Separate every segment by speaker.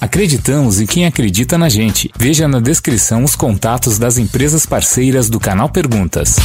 Speaker 1: Acreditamos em quem acredita na gente. Veja na descrição os contatos das empresas parceiras do canal Perguntas.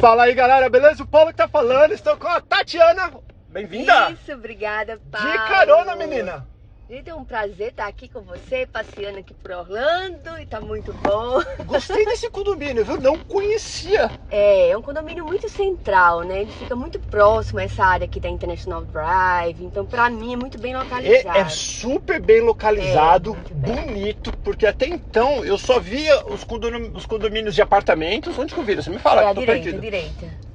Speaker 2: Fala aí, galera, beleza? O Paulo que tá falando, estou com a Tatiana. Bem-vinda!
Speaker 3: Isso, obrigada, Paulo.
Speaker 2: De carona, menina!
Speaker 3: Gente, é um prazer estar aqui com você, passeando aqui por Orlando e tá muito bom.
Speaker 2: Gostei desse condomínio, viu? Não conhecia.
Speaker 3: É, é um condomínio muito central, né? Ele fica muito próximo a essa área aqui da International Drive, então pra mim é muito bem localizado.
Speaker 2: É, é super bem localizado,
Speaker 3: É,
Speaker 2: bonito, porque até então eu só via os condomínios, os condomínios de apartamentos. Onde que eu vi? Você me fala,
Speaker 3: É,
Speaker 2: tô
Speaker 3: direita, a direita.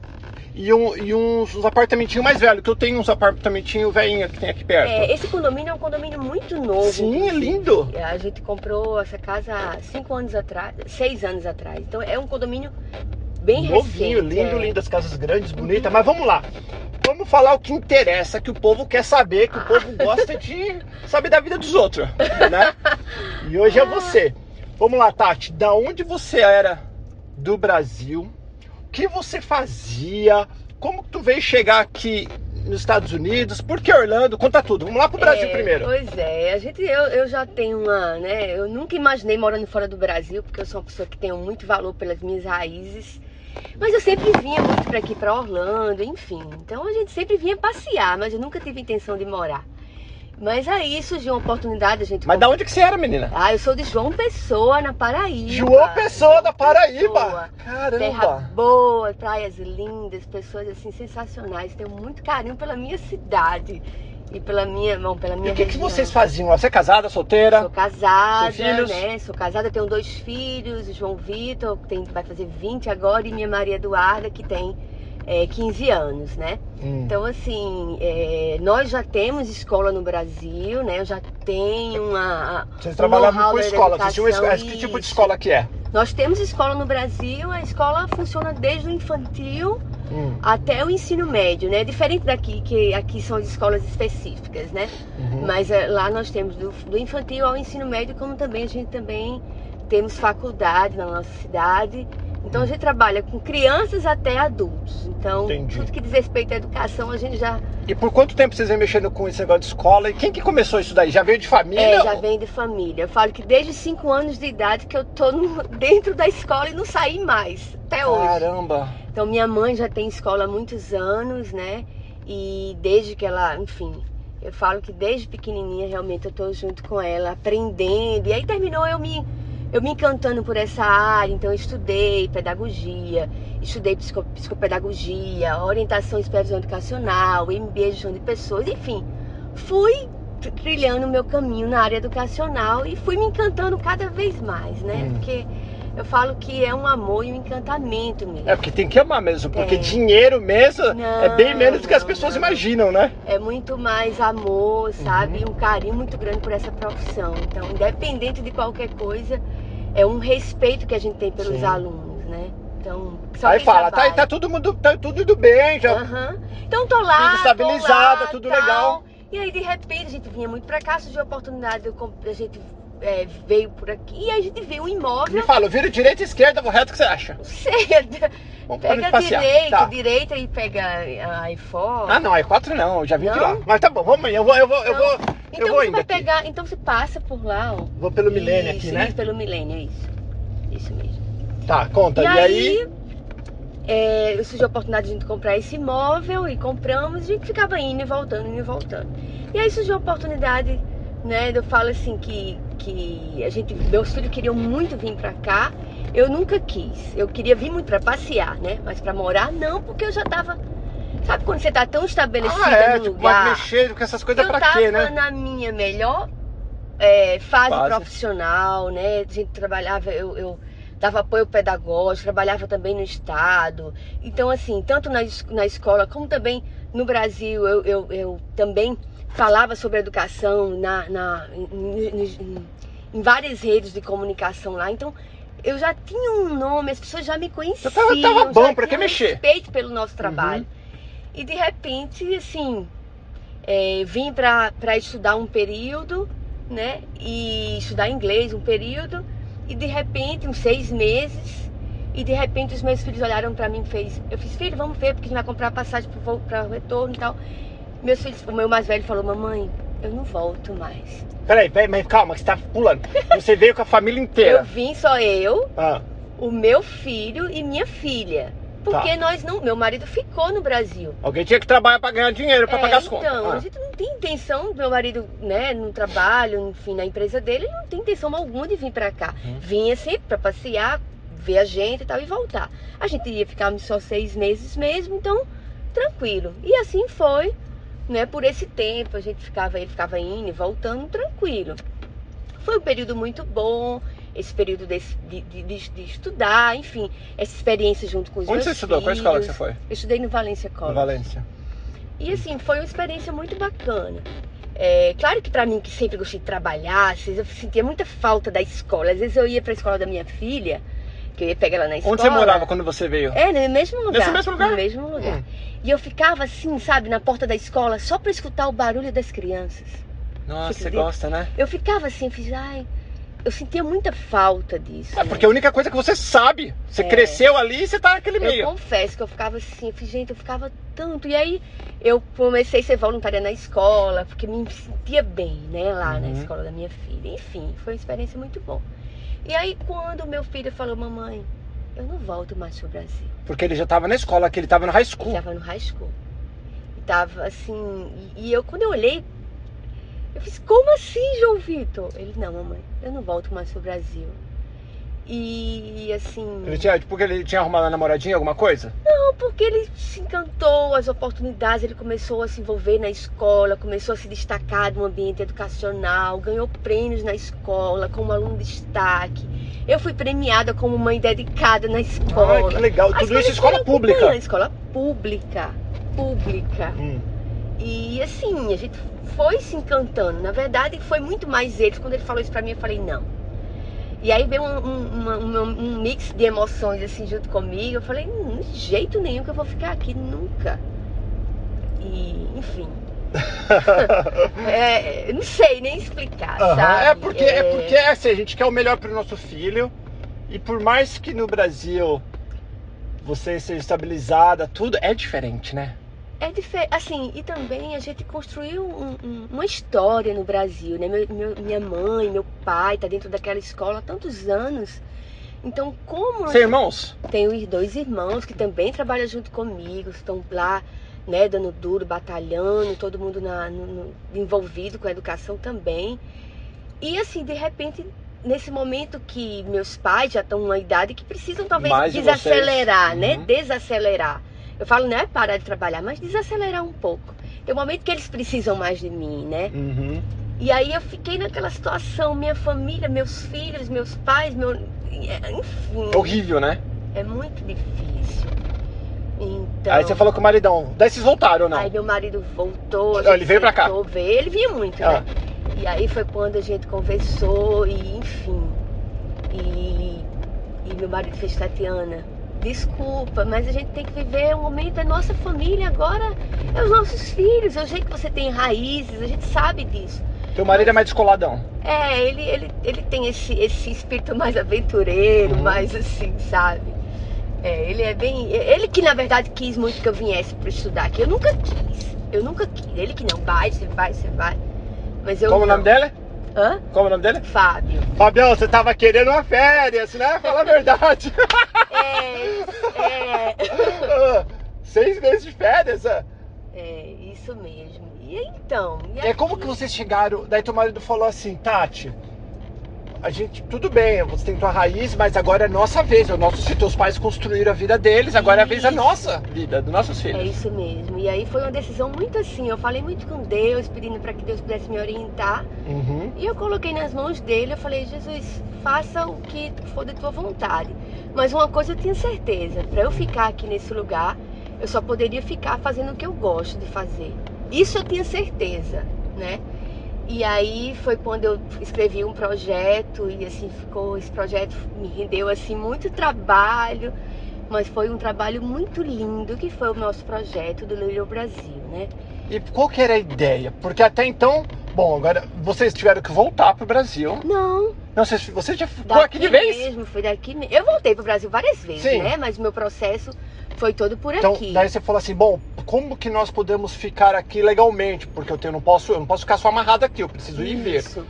Speaker 2: E, um, e uns, uns apartamentinhos mais velhos, que eu tenho uns apartamentinhos velhinhos que tem aqui perto.
Speaker 3: É, esse condomínio é um condomínio muito novo.
Speaker 2: Sim, é lindo.
Speaker 3: A gente comprou essa casa há cinco anos atrás, seis anos atrás. Então é um condomínio bem
Speaker 2: Novinho,
Speaker 3: recente.
Speaker 2: lindo,
Speaker 3: é.
Speaker 2: lindo, as casas grandes, bonitas. Mas vamos lá. Vamos falar o que interessa, que o povo quer saber, que o povo gosta de saber da vida dos outros, né? E hoje é você. Vamos lá, Tati. Da onde você era do Brasil? O que você fazia? Como que tu veio chegar aqui nos Estados Unidos? Por que Orlando? Conta tudo. Vamos lá pro Brasil
Speaker 3: É,
Speaker 2: primeiro.
Speaker 3: Pois é, a gente, eu, eu já tenho uma, né? Eu nunca imaginei morando fora do Brasil, porque eu sou uma pessoa que tenho muito valor pelas minhas raízes. Mas eu sempre vinha muito para aqui, para Orlando, enfim. Então a gente sempre vinha passear, mas eu nunca tive intenção de morar. Mas aí surgiu uma oportunidade, a gente.
Speaker 2: Mas da onde que você era, menina?
Speaker 3: Ah, eu sou de João Pessoa, na Paraíba.
Speaker 2: João Pessoa da Paraíba.
Speaker 3: Pessoa. Terra
Speaker 2: Caramba.
Speaker 3: boa, praias lindas, pessoas assim sensacionais. Tenho muito carinho pela minha cidade e pela minha, bom, pela
Speaker 2: E
Speaker 3: minha
Speaker 2: o que, que vocês faziam? Você é casada, solteira?
Speaker 3: Sou casada,
Speaker 2: Tem filhos?
Speaker 3: né? Sou casada, tenho dois filhos, o João Vitor, que tem, vai fazer 20 agora, e minha Maria Eduarda, que tem é, 15 anos, né?
Speaker 2: Hum.
Speaker 3: Então, assim, é, nós já temos escola no Brasil, né? Eu já tenho uma.
Speaker 2: Vocês
Speaker 3: um
Speaker 2: trabalhavam com escola, vocês tinham uma Que tipo de escola que é?
Speaker 3: Nós temos escola no Brasil, a escola funciona desde o infantil
Speaker 2: Hum,
Speaker 3: até o ensino médio, né? Diferente daqui, que aqui são as escolas específicas, né?
Speaker 2: uhum.
Speaker 3: Mas eh, lá nós temos do, do infantil ao ensino médio, como também a gente também temos faculdade na nossa cidade. Então a gente trabalha com crianças até adultos. Então,
Speaker 2: Entendi.
Speaker 3: tudo que diz respeito à educação, a gente já,
Speaker 2: E por quanto tempo vocês vêm mexendo com esse negócio de escola? E quem que começou isso daí? Já veio de família?
Speaker 3: é, já vem de família. Eu falo que desde os 5 anos de idade que eu tô no- dentro da escola e não saí mais, até hoje.
Speaker 2: Caramba.
Speaker 3: Então minha mãe já tem escola há muitos anos, né? E desde que ela, enfim, eu falo que desde pequenininha realmente eu tô junto com ela, aprendendo. E aí terminou eu me eu me encantando por essa área, então eu estudei pedagogia, estudei psico, psicopedagogia, orientação e supervisão educacional, MBA de gestão de pessoas, enfim, fui tr- trilhando o meu caminho na área educacional e fui me encantando cada vez mais, né?
Speaker 2: Hum.
Speaker 3: Porque eu falo que é um amor e um encantamento mesmo.
Speaker 2: É porque tem que amar mesmo, porque
Speaker 3: É.
Speaker 2: dinheiro mesmo é
Speaker 3: Não,
Speaker 2: bem menos do que as pessoas
Speaker 3: não.
Speaker 2: imaginam, né?
Speaker 3: É muito mais amor, sabe?
Speaker 2: Uhum.
Speaker 3: Um carinho muito grande por essa profissão. Então, independente de qualquer coisa, é um respeito que a gente tem pelos
Speaker 2: Sim.
Speaker 3: alunos, né? Então, só
Speaker 2: Aí fala, tá,
Speaker 3: trabalha.
Speaker 2: tá todo mundo, tá tudo bem, já.
Speaker 3: Aham. Então tô lá,
Speaker 2: Tudo
Speaker 3: lá,
Speaker 2: tudo
Speaker 3: tal.
Speaker 2: legal.
Speaker 3: E aí de repente a gente vinha muito pra cá, surgiu a oportunidade, eu a gente é, veio por aqui e a gente um
Speaker 2: Me
Speaker 3: imóvel.
Speaker 2: fala, vira direita e esquerda, vou reto, o que você acha? Parar de
Speaker 3: pega
Speaker 2: passear.
Speaker 3: direita,
Speaker 2: Tá.
Speaker 3: direita e pega a i4.
Speaker 2: Ah, não, é quatro não, eu já vim de lá. Mas tá bom, vamos, eu vou, eu vou, eu vou, eu
Speaker 3: Então
Speaker 2: vou
Speaker 3: você vai
Speaker 2: aqui.
Speaker 3: pegar, então você passa por lá, ó.
Speaker 2: Vou pelo milênio aqui, né?
Speaker 3: Isso, pelo milênio, é isso. Isso mesmo.
Speaker 2: Tá, conta.
Speaker 3: E,
Speaker 2: E, aí?
Speaker 3: aí, é, surgiu a oportunidade de a gente comprar esse imóvel e compramos, a gente ficava indo e voltando, indo e voltando. E aí surgiu a oportunidade, né? Eu falo assim que, que a gente, meus filhos queriam muito vir pra cá. Eu nunca quis. Eu queria vir muito pra passear, né? Mas pra morar, não, porque eu já tava. Sabe quando você tá tão estabelecida
Speaker 2: Ah, é,
Speaker 3: no
Speaker 2: tipo,
Speaker 3: lugar?
Speaker 2: mas mexer com essas coisas
Speaker 3: eu
Speaker 2: pra
Speaker 3: tava
Speaker 2: quê, né?
Speaker 3: na minha melhor é, fase,
Speaker 2: Fase.
Speaker 3: profissional, né? A gente trabalhava, eu, eu dava apoio pedagógico, trabalhava também no Estado. Então, assim, tanto na, na escola como também no Brasil, eu, eu, eu também falava sobre educação na, na, em, em- várias redes de comunicação lá. Então, eu já tinha um nome, as pessoas já me conheciam.
Speaker 2: tava- tava bom, pra que mexer?
Speaker 3: respeito pelo nosso trabalho. E de repente, assim, é, vim para estudar um período, né? E estudar inglês um período. E de repente, uns seis meses, E de repente os meus filhos olharam para mim e fez, eu fiz, filho, vamos ver, porque a gente vai comprar passagem para o retorno e tal. Meus filhos, o meu mais velho falou, mamãe, eu não volto mais.
Speaker 2: Peraí, peraí, mas calma, que você tá pulando. Você veio com a família
Speaker 3: Eu
Speaker 2: inteira.
Speaker 3: vim só eu,
Speaker 2: Ah,
Speaker 3: o meu filho e minha filha. Porque
Speaker 2: Tá.
Speaker 3: nós não, meu marido ficou no Brasil.
Speaker 2: alguém tinha que trabalhar pra ganhar dinheiro pra
Speaker 3: É,
Speaker 2: pagar as contas.
Speaker 3: então,
Speaker 2: Ah.
Speaker 3: a gente não tem intenção, meu marido, né, no trabalho, enfim, na empresa dele, ele não tem intenção alguma de vir pra cá.
Speaker 2: Uhum.
Speaker 3: Vinha sempre pra passear, ver a gente e tal, e voltar. A gente ia ficar só seis meses mesmo, então, tranquilo. E assim foi, né, por esse tempo, a gente ficava, ele ficava indo e voltando, tranquilo. Foi um período muito bom, esse período de, de- de- de estudar, enfim, essa experiência junto com os
Speaker 2: Onde você estudou? Qual escola que você
Speaker 3: filhos.
Speaker 2: foi?
Speaker 3: Eu estudei no Valência College.
Speaker 2: Valência.
Speaker 3: E assim, foi uma experiência muito bacana. É, claro que pra mim, que sempre gostei de trabalhar, às vezes eu sentia muita falta da escola. Às vezes eu ia pra escola da minha filha, que eu ia pegar ela na escola.
Speaker 2: Onde você morava quando você veio?
Speaker 3: É, no mesmo lugar.
Speaker 2: Nesse mesmo lugar?
Speaker 3: No mesmo lugar.
Speaker 2: Hum.
Speaker 3: E eu ficava assim, sabe, na porta da escola, só pra escutar o barulho das crianças.
Speaker 2: Nossa,
Speaker 3: Você
Speaker 2: você gosta, né?
Speaker 3: Eu ficava assim, eu fiz, ai, eu sentia muita falta disso.
Speaker 2: É
Speaker 3: né?
Speaker 2: porque a única coisa que você sabe. Você
Speaker 3: É.
Speaker 2: cresceu ali e você tá naquele
Speaker 3: Eu
Speaker 2: meio.
Speaker 3: confesso que eu ficava assim, eu fiz, gente, eu ficava tanto. E aí eu comecei a ser voluntária na escola, porque me sentia bem, né, lá na
Speaker 2: Uhum.
Speaker 3: escola da minha filha. Enfim, foi uma experiência muito boa. E aí quando meu filho falou, mamãe, eu não volto mais pro Brasil.
Speaker 2: Porque ele já tava na escola, que ele tava no high
Speaker 3: Ele
Speaker 2: school.
Speaker 3: tava no high school. E tava assim, e, e eu quando eu olhei, eu fiz, como assim, João Vitor? Ele, não, mamãe, eu não volto mais pro Brasil. E assim.
Speaker 2: Ele tinha, porque ele tinha arrumado uma namoradinha, alguma coisa?
Speaker 3: Não, porque ele se encantou, as oportunidades, ele começou a se envolver na escola, começou a se destacar no ambiente educacional, ganhou prêmios na escola como aluno de destaque. Eu fui premiada como mãe dedicada na escola.
Speaker 2: Ai, que legal.
Speaker 3: A
Speaker 2: Tudo isso em escola pública.
Speaker 3: pública. Escola pública. Pública.
Speaker 2: Hum.
Speaker 3: E assim, a gente foi se encantando. Na verdade, foi muito mais eles. Quando ele falou isso pra mim, eu falei, não. E aí veio um, um- uma- um mix de emoções assim junto comigo. Eu falei, "Hum, de jeito nenhum que eu vou ficar aqui, nunca. E, enfim. é, não sei nem explicar,
Speaker 2: Aham,
Speaker 3: sabe?
Speaker 2: É porque é porque assim, a gente quer o melhor pro nosso filho. E por mais que no Brasil você seja estabilizada, tudo é diferente, né?
Speaker 3: É diferente, assim, e também a gente construiu um- um- uma história no Brasil, né? Meu- meu- minha mãe, meu pai tá dentro daquela escola há tantos anos. Então, como
Speaker 2: Sem irmãos?
Speaker 3: tenho dois irmãos que também trabalham junto comigo, estão lá, né, dando duro, batalhando, todo mundo na- no- no- envolvido com a educação também. E assim, de repente, nesse momento que meus pais já estão numa idade que precisam talvez
Speaker 2: Mais de
Speaker 3: desacelerar, né?
Speaker 2: Uhum.
Speaker 3: Desacelerar. Eu falo, não é parar de trabalhar, mas desacelerar um pouco. Tem um momento que eles precisam mais de mim, né?
Speaker 2: Uhum.
Speaker 3: E aí eu fiquei naquela situação, minha família, meus filhos, meus pais, meu. Enfim.
Speaker 2: Horrível, né?
Speaker 3: É muito difícil. Então.
Speaker 2: Aí você falou com o maridão. Daí vocês voltaram ou não?
Speaker 3: Aí meu marido voltou. gente
Speaker 2: ele veio pra cá?
Speaker 3: veio, ele vinha muito,
Speaker 2: Ah.
Speaker 3: né? E aí foi quando a gente conversou e enfim. E, e meu marido fez Tatiana. Desculpa, mas a gente tem que viver o momento, é nossa família agora, é os nossos filhos, eu sei que você tem raízes, a gente sabe disso.
Speaker 2: Teu marido é mais descoladão.
Speaker 3: É, ele, ele, ele tem esse, esse espírito mais aventureiro,
Speaker 2: Uhum.
Speaker 3: mais assim, sabe? É, ele é bem. Ele que na verdade quis muito que eu viesse para estudar aqui. Eu nunca quis. Eu nunca quis. Ele que não, vai, você vai, você vai. Mas eu.
Speaker 2: Como o nome dele?
Speaker 3: Hã?
Speaker 2: Como o nome dele?
Speaker 3: Fábio.
Speaker 2: Fabião, você tava querendo uma férias, né? Fala a verdade.
Speaker 3: É, é,
Speaker 2: Ah, Seis meses de férias. ah.
Speaker 3: é, isso mesmo. E então? E
Speaker 2: É como
Speaker 3: aqui?
Speaker 2: que vocês chegaram? Daí teu marido falou assim, Tati, a gente, tudo bem, você tem tua raiz, mas agora é nossa vez. O nosso, se teus pais construíram a vida deles, agora é a vez da
Speaker 3: Isso.
Speaker 2: nossa vida, dos nossos
Speaker 3: É
Speaker 2: filhos.
Speaker 3: isso mesmo. E aí foi uma decisão muito assim. Eu falei muito com Deus, pedindo para que Deus pudesse me orientar.
Speaker 2: Uhum.
Speaker 3: E eu coloquei nas mãos dele, eu falei, Jesus, faça o que for da tua vontade. Mas uma coisa eu tinha certeza, para eu ficar aqui nesse lugar, eu só poderia ficar fazendo o que eu gosto de fazer. Isso eu tinha certeza, né? E aí foi quando eu escrevi um projeto e assim ficou, esse projeto me rendeu assim muito trabalho, mas foi um trabalho muito lindo que foi o nosso projeto do Little Brasil, né?
Speaker 2: E qual que era a ideia? Porque até então Bom, agora vocês tiveram que voltar pro Brasil.
Speaker 3: Não.
Speaker 2: Não, você, você já ficou aqui de vez?
Speaker 3: mesmo, fui daqui mesmo. Eu voltei pro Brasil várias vezes,
Speaker 2: Sim.
Speaker 3: né? Mas o meu processo foi todo por
Speaker 2: Então,
Speaker 3: aqui.
Speaker 2: daí você falou assim, bom, como que nós podemos ficar aqui legalmente? Porque eu, tenho, não posso, eu não posso ficar só amarrado aqui, eu preciso ir ver.
Speaker 3: Isso.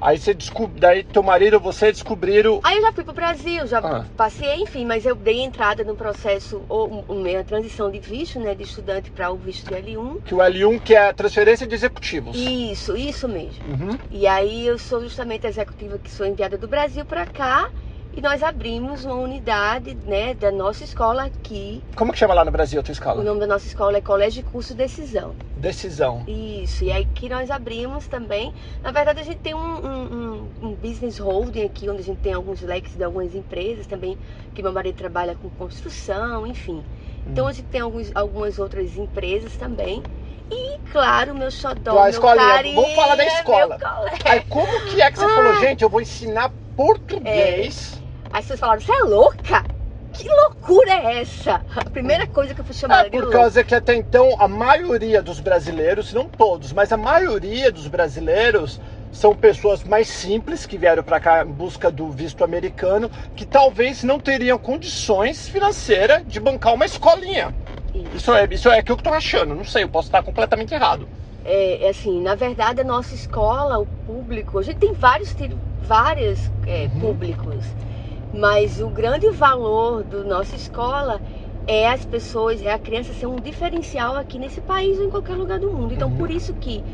Speaker 2: Aí você descobriu, daí teu marido você descobriram.
Speaker 3: Aí eu já fui pro Brasil, já
Speaker 2: Ah.
Speaker 3: passei, enfim, mas eu dei entrada no processo, ou um- uma transição de visto, né, de estudante para o visto de L1.
Speaker 2: Que o L1 que é a transferência de executivos.
Speaker 3: Isso, isso mesmo.
Speaker 2: Uhum.
Speaker 3: E aí eu sou justamente a executiva que sou enviada do Brasil para cá e nós abrimos uma unidade, né, da nossa escola aqui.
Speaker 2: Como que chama lá no Brasil a tua
Speaker 3: O
Speaker 2: escola?
Speaker 3: nome da nossa escola é Colégio de Curso Decisão.
Speaker 2: Decisão.
Speaker 3: Isso, e aí que nós abrimos também. Na verdade, a gente tem um, um- um- business holding aqui, onde a gente tem alguns leques de algumas empresas também, que meu marido trabalha com construção, enfim. Então a gente tem alguns, algumas outras empresas também. E, claro, meu xodó,
Speaker 2: a
Speaker 3: meu
Speaker 2: escolinha,
Speaker 3: carinho,
Speaker 2: vamos falar da
Speaker 3: é
Speaker 2: escola. Aí como que é que você
Speaker 3: Ah.
Speaker 2: falou, gente, eu vou ensinar português?
Speaker 3: Aí vocês falaram, você é louca? Que loucura é essa? A primeira coisa que eu fui chamada
Speaker 2: É
Speaker 3: de
Speaker 2: por
Speaker 3: louca.
Speaker 2: causa que até então a maioria dos brasileiros, não todos, mas a maioria dos brasileiros são pessoas mais simples que vieram para cá em busca do visto americano, que talvez não teriam condições financeiras de bancar uma escolinha.
Speaker 3: Isso.
Speaker 2: Isso é, isso é que eu tô achando, não sei, eu posso estar completamente errado.
Speaker 3: É, é assim, na verdade, a nossa escola, o público, a gente tem vários, vários é,
Speaker 2: Uhum.
Speaker 3: públicos, mas o grande valor da nossa escola é as pessoas, é a criança ser um diferencial aqui nesse país ou em qualquer lugar do mundo. Então,
Speaker 2: Uhum.
Speaker 3: por isso que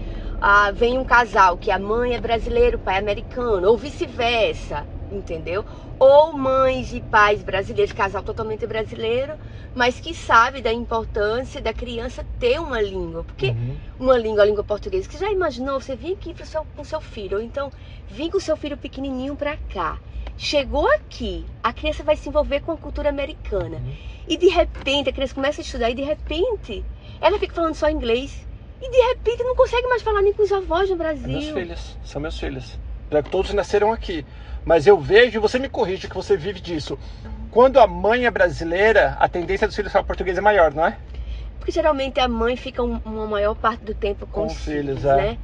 Speaker 3: ah, vem um casal que a mãe é brasileira, o pai é americano, ou vice-versa, entendeu? Ou mães e pais brasileiros, casal totalmente brasileiro, mas que sabe da importância da criança ter uma língua. Porque uma língua, a língua portuguesa. Você já imaginou você vir aqui pro seu, com seu filho, ou então vir com seu filho pequenininho pra cá. Chegou aqui, a criança vai se envolver com a cultura americana.
Speaker 2: Uhum.
Speaker 3: E de repente a criança começa a estudar e de repente ela fica falando só inglês. E de repente não consegue mais falar nem com os avós no
Speaker 2: É meus
Speaker 3: Brasil.
Speaker 2: filhos, são meus filhos. Que Todos nasceram aqui. Mas eu vejo, e você me corrige que você vive disso. Quando a mãe é brasileira, a tendência dos filhos falar português é maior, não é?
Speaker 3: Porque geralmente a mãe fica um- uma maior parte do tempo com,
Speaker 2: Com
Speaker 3: os
Speaker 2: os filhos,
Speaker 3: filhos,
Speaker 2: é.
Speaker 3: né?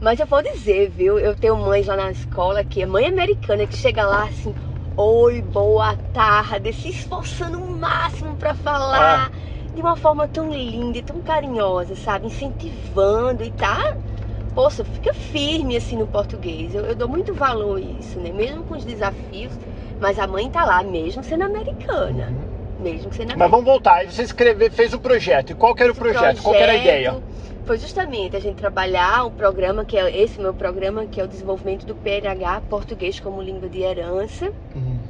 Speaker 3: Mas eu vou dizer, viu? Eu tenho mães lá na escola que é mãe americana que chega lá assim, oi, boa tarde, se esforçando o máximo pra falar de uma forma tão linda e tão carinhosa, sabe? Incentivando e tá. Poxa, fica firme assim no português. Eu, eu dou muito valor a isso, né? Mesmo com os desafios, mas a mãe tá lá, mesmo sendo americana. Mesmo sendo americana.
Speaker 2: Mas vamos voltar. Aí você escreveu, fez o projeto. E qual que era o
Speaker 3: Esse
Speaker 2: projeto? Qual que era a ideia?
Speaker 3: Foi justamente a gente trabalhar o programa, que é esse meu programa, que é o desenvolvimento do PLH, português como língua de herança.
Speaker 2: Uhum.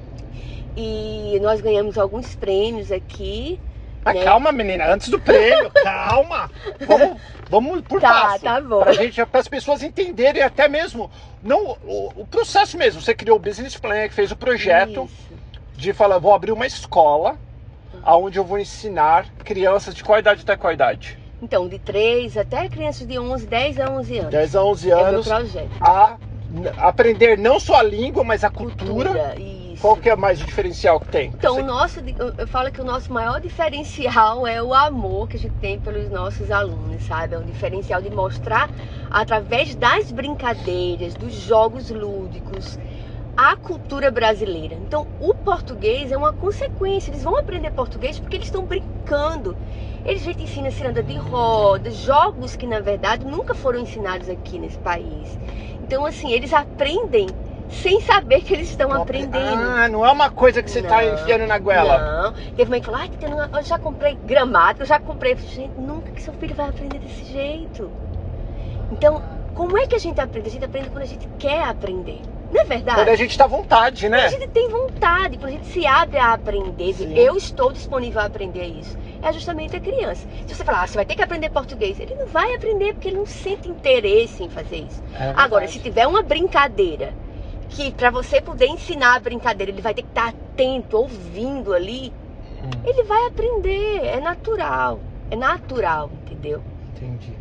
Speaker 3: E nós ganhamos alguns prêmios aqui.
Speaker 2: Mas
Speaker 3: né?
Speaker 2: calma, menina, antes do prêmio, calma. Vamos, vamos por
Speaker 3: Tá,
Speaker 2: passo.
Speaker 3: tá bom.
Speaker 2: Pra gente, para as pessoas entenderem até mesmo, não o, o processo mesmo. Você criou o business plan, fez o projeto
Speaker 3: Isso.
Speaker 2: de falar, vou abrir uma escola aonde eu vou ensinar crianças de qual idade até qual idade?
Speaker 3: Então, de 3 até crianças de 11, 10 a 11 anos.
Speaker 2: 10 a 11
Speaker 3: é o meu
Speaker 2: anos
Speaker 3: projeto.
Speaker 2: a aprender não só a língua, mas a cultura.
Speaker 3: Isso.
Speaker 2: Qual que é mais o diferencial que tem?
Speaker 3: Então,
Speaker 2: Você-
Speaker 3: o nosso, eu falo que o nosso maior diferencial é o amor que a gente tem pelos nossos alunos, sabe? É um diferencial de mostrar, através das brincadeiras, dos jogos lúdicos, a cultura brasileira. Então, o português é uma consequência. Eles vão aprender português porque eles estão brincando. Eles a gente ensina ciranda de roda, jogos que na verdade nunca foram ensinados aqui nesse país. Então, assim, eles aprendem sem saber que eles estão aprendendo.
Speaker 2: Ah, não é uma coisa que você tá
Speaker 3: Não,
Speaker 2: enfiando na goela.
Speaker 3: Não. Teve mãe que falou, uma- eu já comprei gramática, eu já comprei. Gente, nunca que seu filho vai aprender desse jeito. Então, como é que a gente aprende? A gente aprende quando a gente quer aprender. Não é verdade?
Speaker 2: Quando a gente tá à vontade,
Speaker 3: Quando a
Speaker 2: né?
Speaker 3: gente tem vontade, quando a gente se abre a aprender,
Speaker 2: Sim.
Speaker 3: eu estou disponível a aprender isso. É justamente a criança. Se você falar, ah, você vai ter que aprender português, ele não vai aprender porque ele não sente interesse em fazer isso.
Speaker 2: É
Speaker 3: Agora, se tiver uma brincadeira que para você poder ensinar a brincadeira, ele vai ter que estar atento, ouvindo ali,
Speaker 2: Hum,
Speaker 3: ele vai aprender. É natural. É natural, entendeu?
Speaker 2: entendi.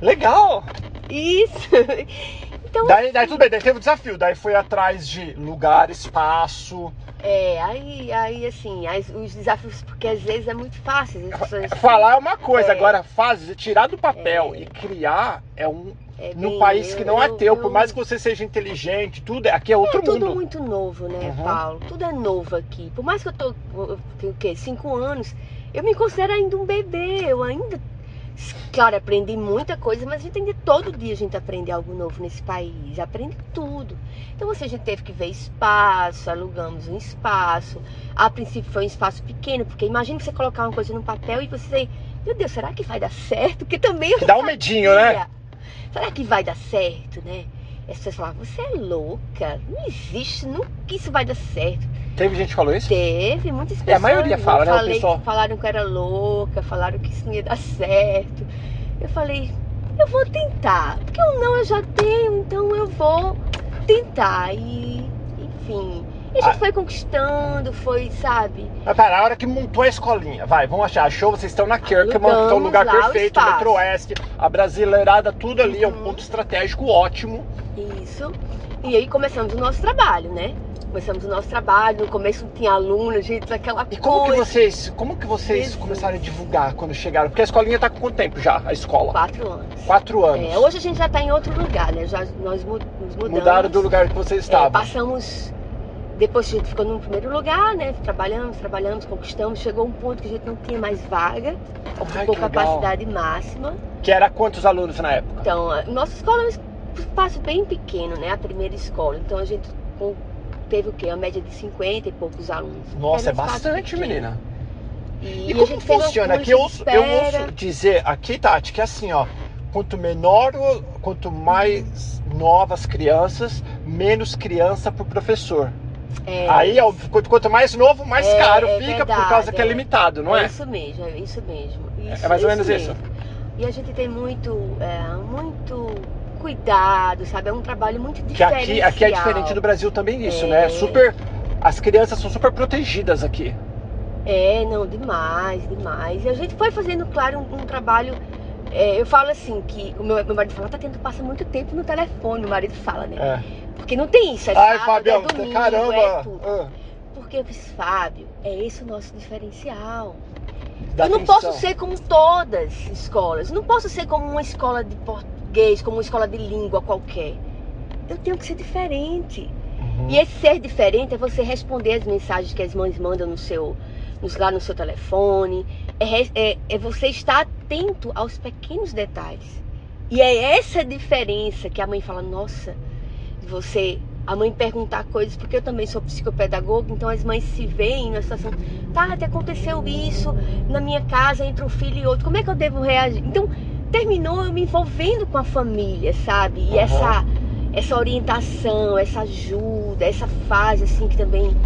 Speaker 2: Legal!
Speaker 3: Isso. Então,
Speaker 2: Daí, daí tudo bem, daí teve o desafio, daí foi atrás de lugar, espaço.
Speaker 3: é, aí, aí assim, as- os desafios, porque às vezes é muito fácil. As pessoas,
Speaker 2: Falar é uma coisa,
Speaker 3: É.
Speaker 2: agora fazer, tirar do papel e criar é um.
Speaker 3: É
Speaker 2: num
Speaker 3: bem,
Speaker 2: país que
Speaker 3: eu-
Speaker 2: não é
Speaker 3: eu-
Speaker 2: teu, por
Speaker 3: eu-
Speaker 2: mais que você seja inteligente, tudo, aqui é outro
Speaker 3: é tudo
Speaker 2: mundo.
Speaker 3: muito novo, né,
Speaker 2: Uhum.
Speaker 3: Paulo? Tudo é novo aqui. Por mais que eu tô, eu tenho o quê? Cinco anos, eu me considero ainda um bebê. Eu ainda, claro, aprendi muita coisa, mas a gente todo dia a gente aprende algo novo nesse país. Aprende tudo. Então, assim, a gente teve que ver espaço, alugamos um espaço. A princípio foi um espaço pequeno, porque imagina você colocar uma coisa no papel e você, meu Deus, será que vai dar certo? Porque também eu
Speaker 2: Que dá um medinho, né?
Speaker 3: Será que vai dar certo, né? As pessoas falavam, você é louca, não existe, nunca isso vai dar certo.
Speaker 2: Teve gente que falou isso?
Speaker 3: Teve muitas pessoas.
Speaker 2: É, a maioria fala,
Speaker 3: eu
Speaker 2: né,
Speaker 3: falei,
Speaker 2: pessoal?
Speaker 3: Falaram que eu era louca, falaram que isso não ia dar certo. Eu falei, eu vou tentar, porque o não eu já tenho, então eu vou tentar. E, enfim, e a gente
Speaker 2: Ah.
Speaker 3: foi conquistando, foi, sabe?
Speaker 2: Mas pera, a hora que montou a escolinha, vai, vamos achar. Achou, vocês estão na Kirkman, que é um lugar perfeito,
Speaker 3: espaço.
Speaker 2: Metro-Oeste, a brasileirada, tudo ali, é um
Speaker 3: Uhum.
Speaker 2: ponto estratégico ótimo.
Speaker 3: Isso. E aí começamos o nosso trabalho, né? Começamos o nosso trabalho, no começo tinha aluno, gente, aquela
Speaker 2: E como que
Speaker 3: coisa.
Speaker 2: vocês, como que vocês
Speaker 3: Jesus.
Speaker 2: começaram a divulgar quando chegaram? Porque a escolinha tá com quanto tempo já, a escola?
Speaker 3: Quatro anos.
Speaker 2: Quatro anos.
Speaker 3: É, hoje a gente já está em outro lugar, né? Já, nós nos mudamos.
Speaker 2: Mudaram do lugar que vocês
Speaker 3: É,
Speaker 2: estavam.
Speaker 3: passamos. Depois a gente ficou no primeiro lugar, né? Trabalhamos, trabalhamos, conquistamos. Chegou um ponto que a gente não tinha mais vaga, ocupou
Speaker 2: que
Speaker 3: capacidade máxima.
Speaker 2: Que era quantos alunos na época?
Speaker 3: Então, nossa escola é um espaço bem pequeno, né? A primeira escola. Então a gente teve o quê? Uma média de 50 e poucos alunos.
Speaker 2: Nossa, é bastante, menina.
Speaker 3: E,
Speaker 2: E,
Speaker 3: a
Speaker 2: como funciona? Aqui eu ouço, eu ouço dizer, aqui, Tati, que é assim, ó. Quanto menor, o- quanto mais novas crianças, menos criança pro professor.
Speaker 3: É,
Speaker 2: Aí, ó, quanto, mais novo, mais
Speaker 3: É,
Speaker 2: caro
Speaker 3: é
Speaker 2: fica por
Speaker 3: verdade,
Speaker 2: causa que é
Speaker 3: é.
Speaker 2: limitado, não é?
Speaker 3: isso mesmo, é isso mesmo. Isso,
Speaker 2: É mais ou menos isso.
Speaker 3: E a gente tem muito, é, muito cuidado, sabe? É um trabalho muito diferente.
Speaker 2: aqui, aqui é diferente do Brasil também isso, né?
Speaker 3: É.
Speaker 2: Super, as crianças são super protegidas aqui.
Speaker 3: É, não, demais, demais. E a gente foi fazendo, claro, um, um trabalho. é, eu falo assim, que o meu, meu marido fala, tá tendo passa muito tempo no telefone, o marido fala, né?
Speaker 2: É.
Speaker 3: Porque não tem isso, é
Speaker 2: Ai,
Speaker 3: sábado,
Speaker 2: Fabião,
Speaker 3: é domingo,
Speaker 2: caramba!
Speaker 3: é tudo.
Speaker 2: Ah,
Speaker 3: Porque eu fiz, Fábio, é esse o nosso diferencial. eu não
Speaker 2: atenção.
Speaker 3: posso ser como todas as escolas. Eu não posso ser como uma escola de português, como uma escola de língua qualquer. Eu tenho que ser diferente.
Speaker 2: Uhum.
Speaker 3: E esse ser diferente é você responder as mensagens que as mães mandam no seu, lá no seu telefone. É, é- é você estar atento aos pequenos detalhes. E é essa diferença que a mãe fala, nossa, você. A mãe perguntar coisas, porque eu também sou psicopedagoga, então as mães se veem na situação, Tati, aconteceu isso na minha casa entre um filho e outro, como é que eu devo reagir? Então, terminou eu me envolvendo com a família, sabe? E
Speaker 2: Aham.
Speaker 3: essa, essa orientação, essa ajuda, essa fase assim que também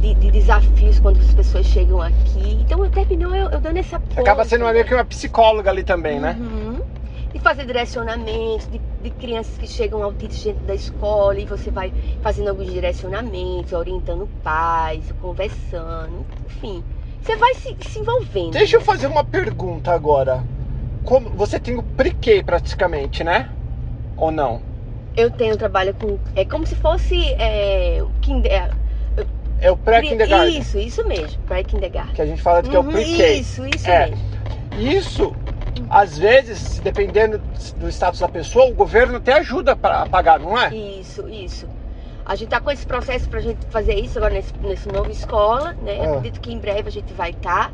Speaker 3: de, de desafios quando as pessoas chegam aqui. Então eu terminou eu, eu dando apoio.
Speaker 2: Acaba sendo meio que uma psicóloga ali também, né?
Speaker 3: Uhum. De fazer direcionamentos, de, de crianças que chegam autistas dentro da escola e você vai fazendo alguns direcionamentos, orientando pais, conversando, enfim. Você vai se, se envolvendo.
Speaker 2: Deixa eu
Speaker 3: né?
Speaker 2: fazer uma pergunta agora. Como, você tem o pre-K praticamente, né? Ou não?
Speaker 3: Eu tenho trabalho com. É como se fosse. É, kinder, é,
Speaker 2: É o pré-kindergarten.
Speaker 3: Isso, isso mesmo, pré-kindergarten.
Speaker 2: Que a gente fala que é o
Speaker 3: Uhum,
Speaker 2: pre-K.
Speaker 3: Isso, isso
Speaker 2: É.
Speaker 3: mesmo.
Speaker 2: Isso, às vezes, dependendo do status da pessoa, o governo até ajuda para pagar, não é?
Speaker 3: Isso, isso. A gente tá com esse processo pra gente fazer isso agora nesse, nesse novo escola, né?
Speaker 2: Ah.
Speaker 3: Acredito que em breve a gente vai estar.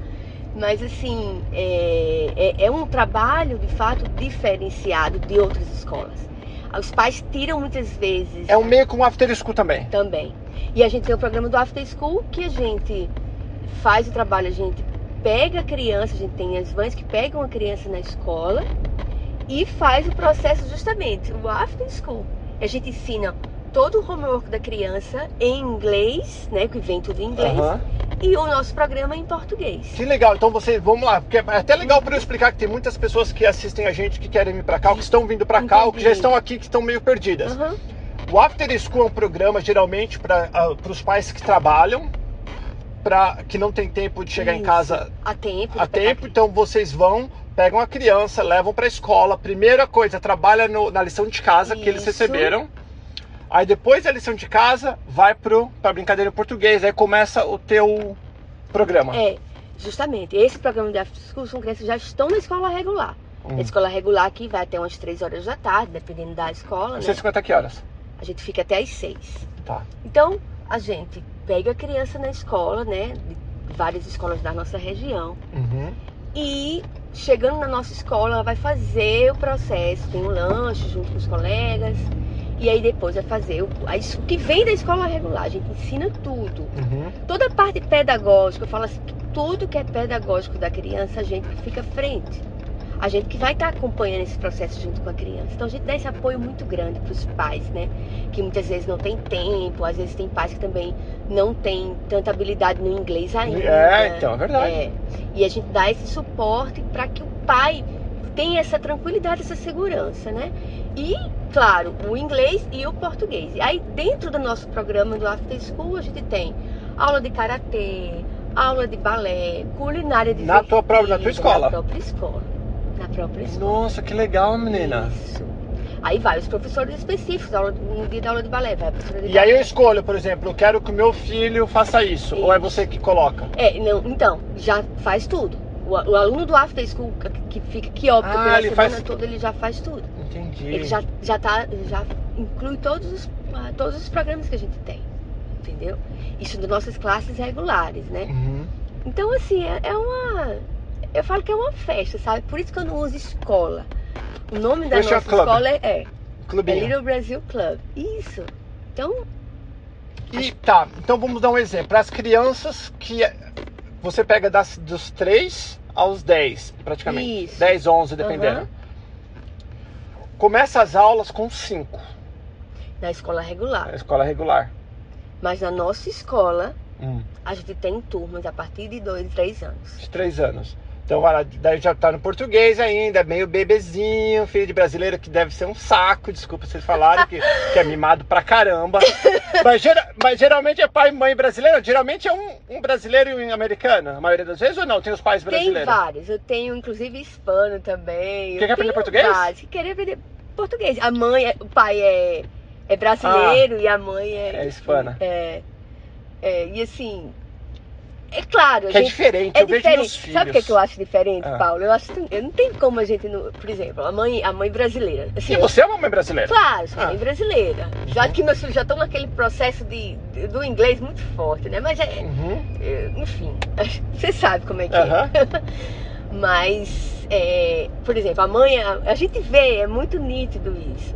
Speaker 3: Mas assim, é, é, é um trabalho de fato diferenciado de outras escolas. Os pais tiram muitas vezes
Speaker 2: É um meio com after school também.
Speaker 3: também. E a gente tem o programa do After School que a gente faz o trabalho, a gente pega a criança, a gente tem as mães que pegam a criança na escola e faz o processo justamente, o After School. A gente ensina todo o homework da criança em inglês, né, que vem tudo em inglês. E o nosso programa em português.
Speaker 2: Que legal. Então vocês, vamos lá, porque é até legal para eu explicar que tem muitas pessoas que assistem a gente que querem vir para cá, ou que estão vindo para cá, ou que já estão aqui que estão meio perdidas.
Speaker 3: Aham.
Speaker 2: O After School é um programa geralmente para os pais que trabalham, para que não tem tempo de chegar em
Speaker 3: Isso.
Speaker 2: casa
Speaker 3: A tempo.
Speaker 2: a tempo, então vocês vão, pegam a criança, levam para a escola. Primeira coisa, trabalha no- na lição de casa que eles
Speaker 3: Isso.
Speaker 2: receberam. Aí depois da lição de casa, vai pro, pra brincadeira em português. Aí começa o teu programa.
Speaker 3: É, justamente. Esse programa de after são crianças que já estão na escola regular.
Speaker 2: Hum.
Speaker 3: A escola regular aqui vai até umas 3 horas da tarde, dependendo da escola, né?
Speaker 2: Você 50 que horas?
Speaker 3: A gente fica até às 6.
Speaker 2: Tá.
Speaker 3: Então, a gente pega a criança na escola, né? De várias escolas da nossa região.
Speaker 2: Uhum.
Speaker 3: E chegando na nossa escola, ela vai fazer o processo, tem um lanche junto com os colegas. E aí depois vai fazer o, a o que vem da escola regular. A gente ensina tudo.
Speaker 2: Uhum.
Speaker 3: Toda a parte pedagógica, eu falo assim, tudo que é pedagógico da criança, a gente que fica à frente. A gente que vai estar acompanhando esse processo junto com a criança. Então a gente dá esse apoio muito grande para os pais, né? Que muitas vezes não tem tempo, às vezes tem pais que também não tem tanta habilidade no inglês ainda.
Speaker 2: É, então, é verdade.
Speaker 3: É. E a gente dá esse suporte para que o pai tenha essa tranquilidade, essa segurança, né? E, claro, o inglês e o português. E aí, dentro do nosso programa do After School, a gente tem aula de karatê, aula de balé, culinária de
Speaker 2: Na tua própria- na tua escola?
Speaker 3: Na própria escola. Na própria escola.
Speaker 2: Nossa, que legal, menina.
Speaker 3: Isso. Aí vai os professores específicos, aula, no dia da aula de balé, vai a professora de
Speaker 2: E aí eu
Speaker 3: balé.
Speaker 2: escolho, por exemplo, eu quero que o meu filho faça isso. Ou é você que coloca?
Speaker 3: É, não, então, já faz tudo. O, o aluno do After School que, que fica que óbvio
Speaker 2: Ah,
Speaker 3: pela
Speaker 2: ele
Speaker 3: semana
Speaker 2: faz-
Speaker 3: toda, ele já faz tudo.
Speaker 2: Entendi.
Speaker 3: Ele já, já tá, já inclui todos os, ah, todos os programas que a gente tem. Entendeu? Isso das nossas classes regulares, né?
Speaker 2: Uhum.
Speaker 3: Então, assim, é, é uma. Eu falo que é uma festa, sabe? Por isso que eu não uso escola. O nome da
Speaker 2: Christian
Speaker 3: nossa escola é, é, é. Little Brasil Club. Isso. Então,
Speaker 2: E tá, então vamos dar um exemplo. As crianças que você pega das, dos 3 aos 10, praticamente.
Speaker 3: Isso.
Speaker 2: 10, 11, dependendo.
Speaker 3: Aham.
Speaker 2: Começa as aulas com 5,
Speaker 3: na escola regular.
Speaker 2: na escola regular.
Speaker 3: Mas na nossa escola,
Speaker 2: Hum,
Speaker 3: a gente tem turmas a partir de 2, 3 anos.
Speaker 2: de 3 anos. Então lá, daí já tá no português ainda, meio bebezinho, filho de brasileiro que deve ser um saco, desculpa vocês falarem, que, que é mimado pra caramba. Mas, gera- mas geralmente é pai e mãe brasileiro? Geralmente é um, um brasileiro e um americano, a maioria das vezes, ou não? Tem os pais
Speaker 3: Tem
Speaker 2: brasileiros?
Speaker 3: vários. Eu tenho, inclusive, hispano também.
Speaker 2: Quer
Speaker 3: Eu
Speaker 2: aprender português?
Speaker 3: Vários que querem aprender português. A mãe, é- o pai é, é brasileiro e a mãe é...
Speaker 2: É hispana.
Speaker 3: É, é, e assim... É claro, a
Speaker 2: Que é diferente,
Speaker 3: É
Speaker 2: eu
Speaker 3: diferente. Sabe o que, é que eu acho diferente,
Speaker 2: Ah.
Speaker 3: Paulo? Eu acho eu não tem como a gente, não- por exemplo, a mãe, a mãe brasileira. Assim,
Speaker 2: E você é uma mãe brasileira?
Speaker 3: Claro, sou
Speaker 2: Ah.
Speaker 3: mãe brasileira. Já que meus filhos já estão naquele processo de, de- do inglês muito forte, né? Mas é,
Speaker 2: Uhum.
Speaker 3: é, enfim, você sabe como é que
Speaker 2: Aham.
Speaker 3: é. Mas, é, por exemplo, a mãe, a, a gente vê, é muito nítido isso.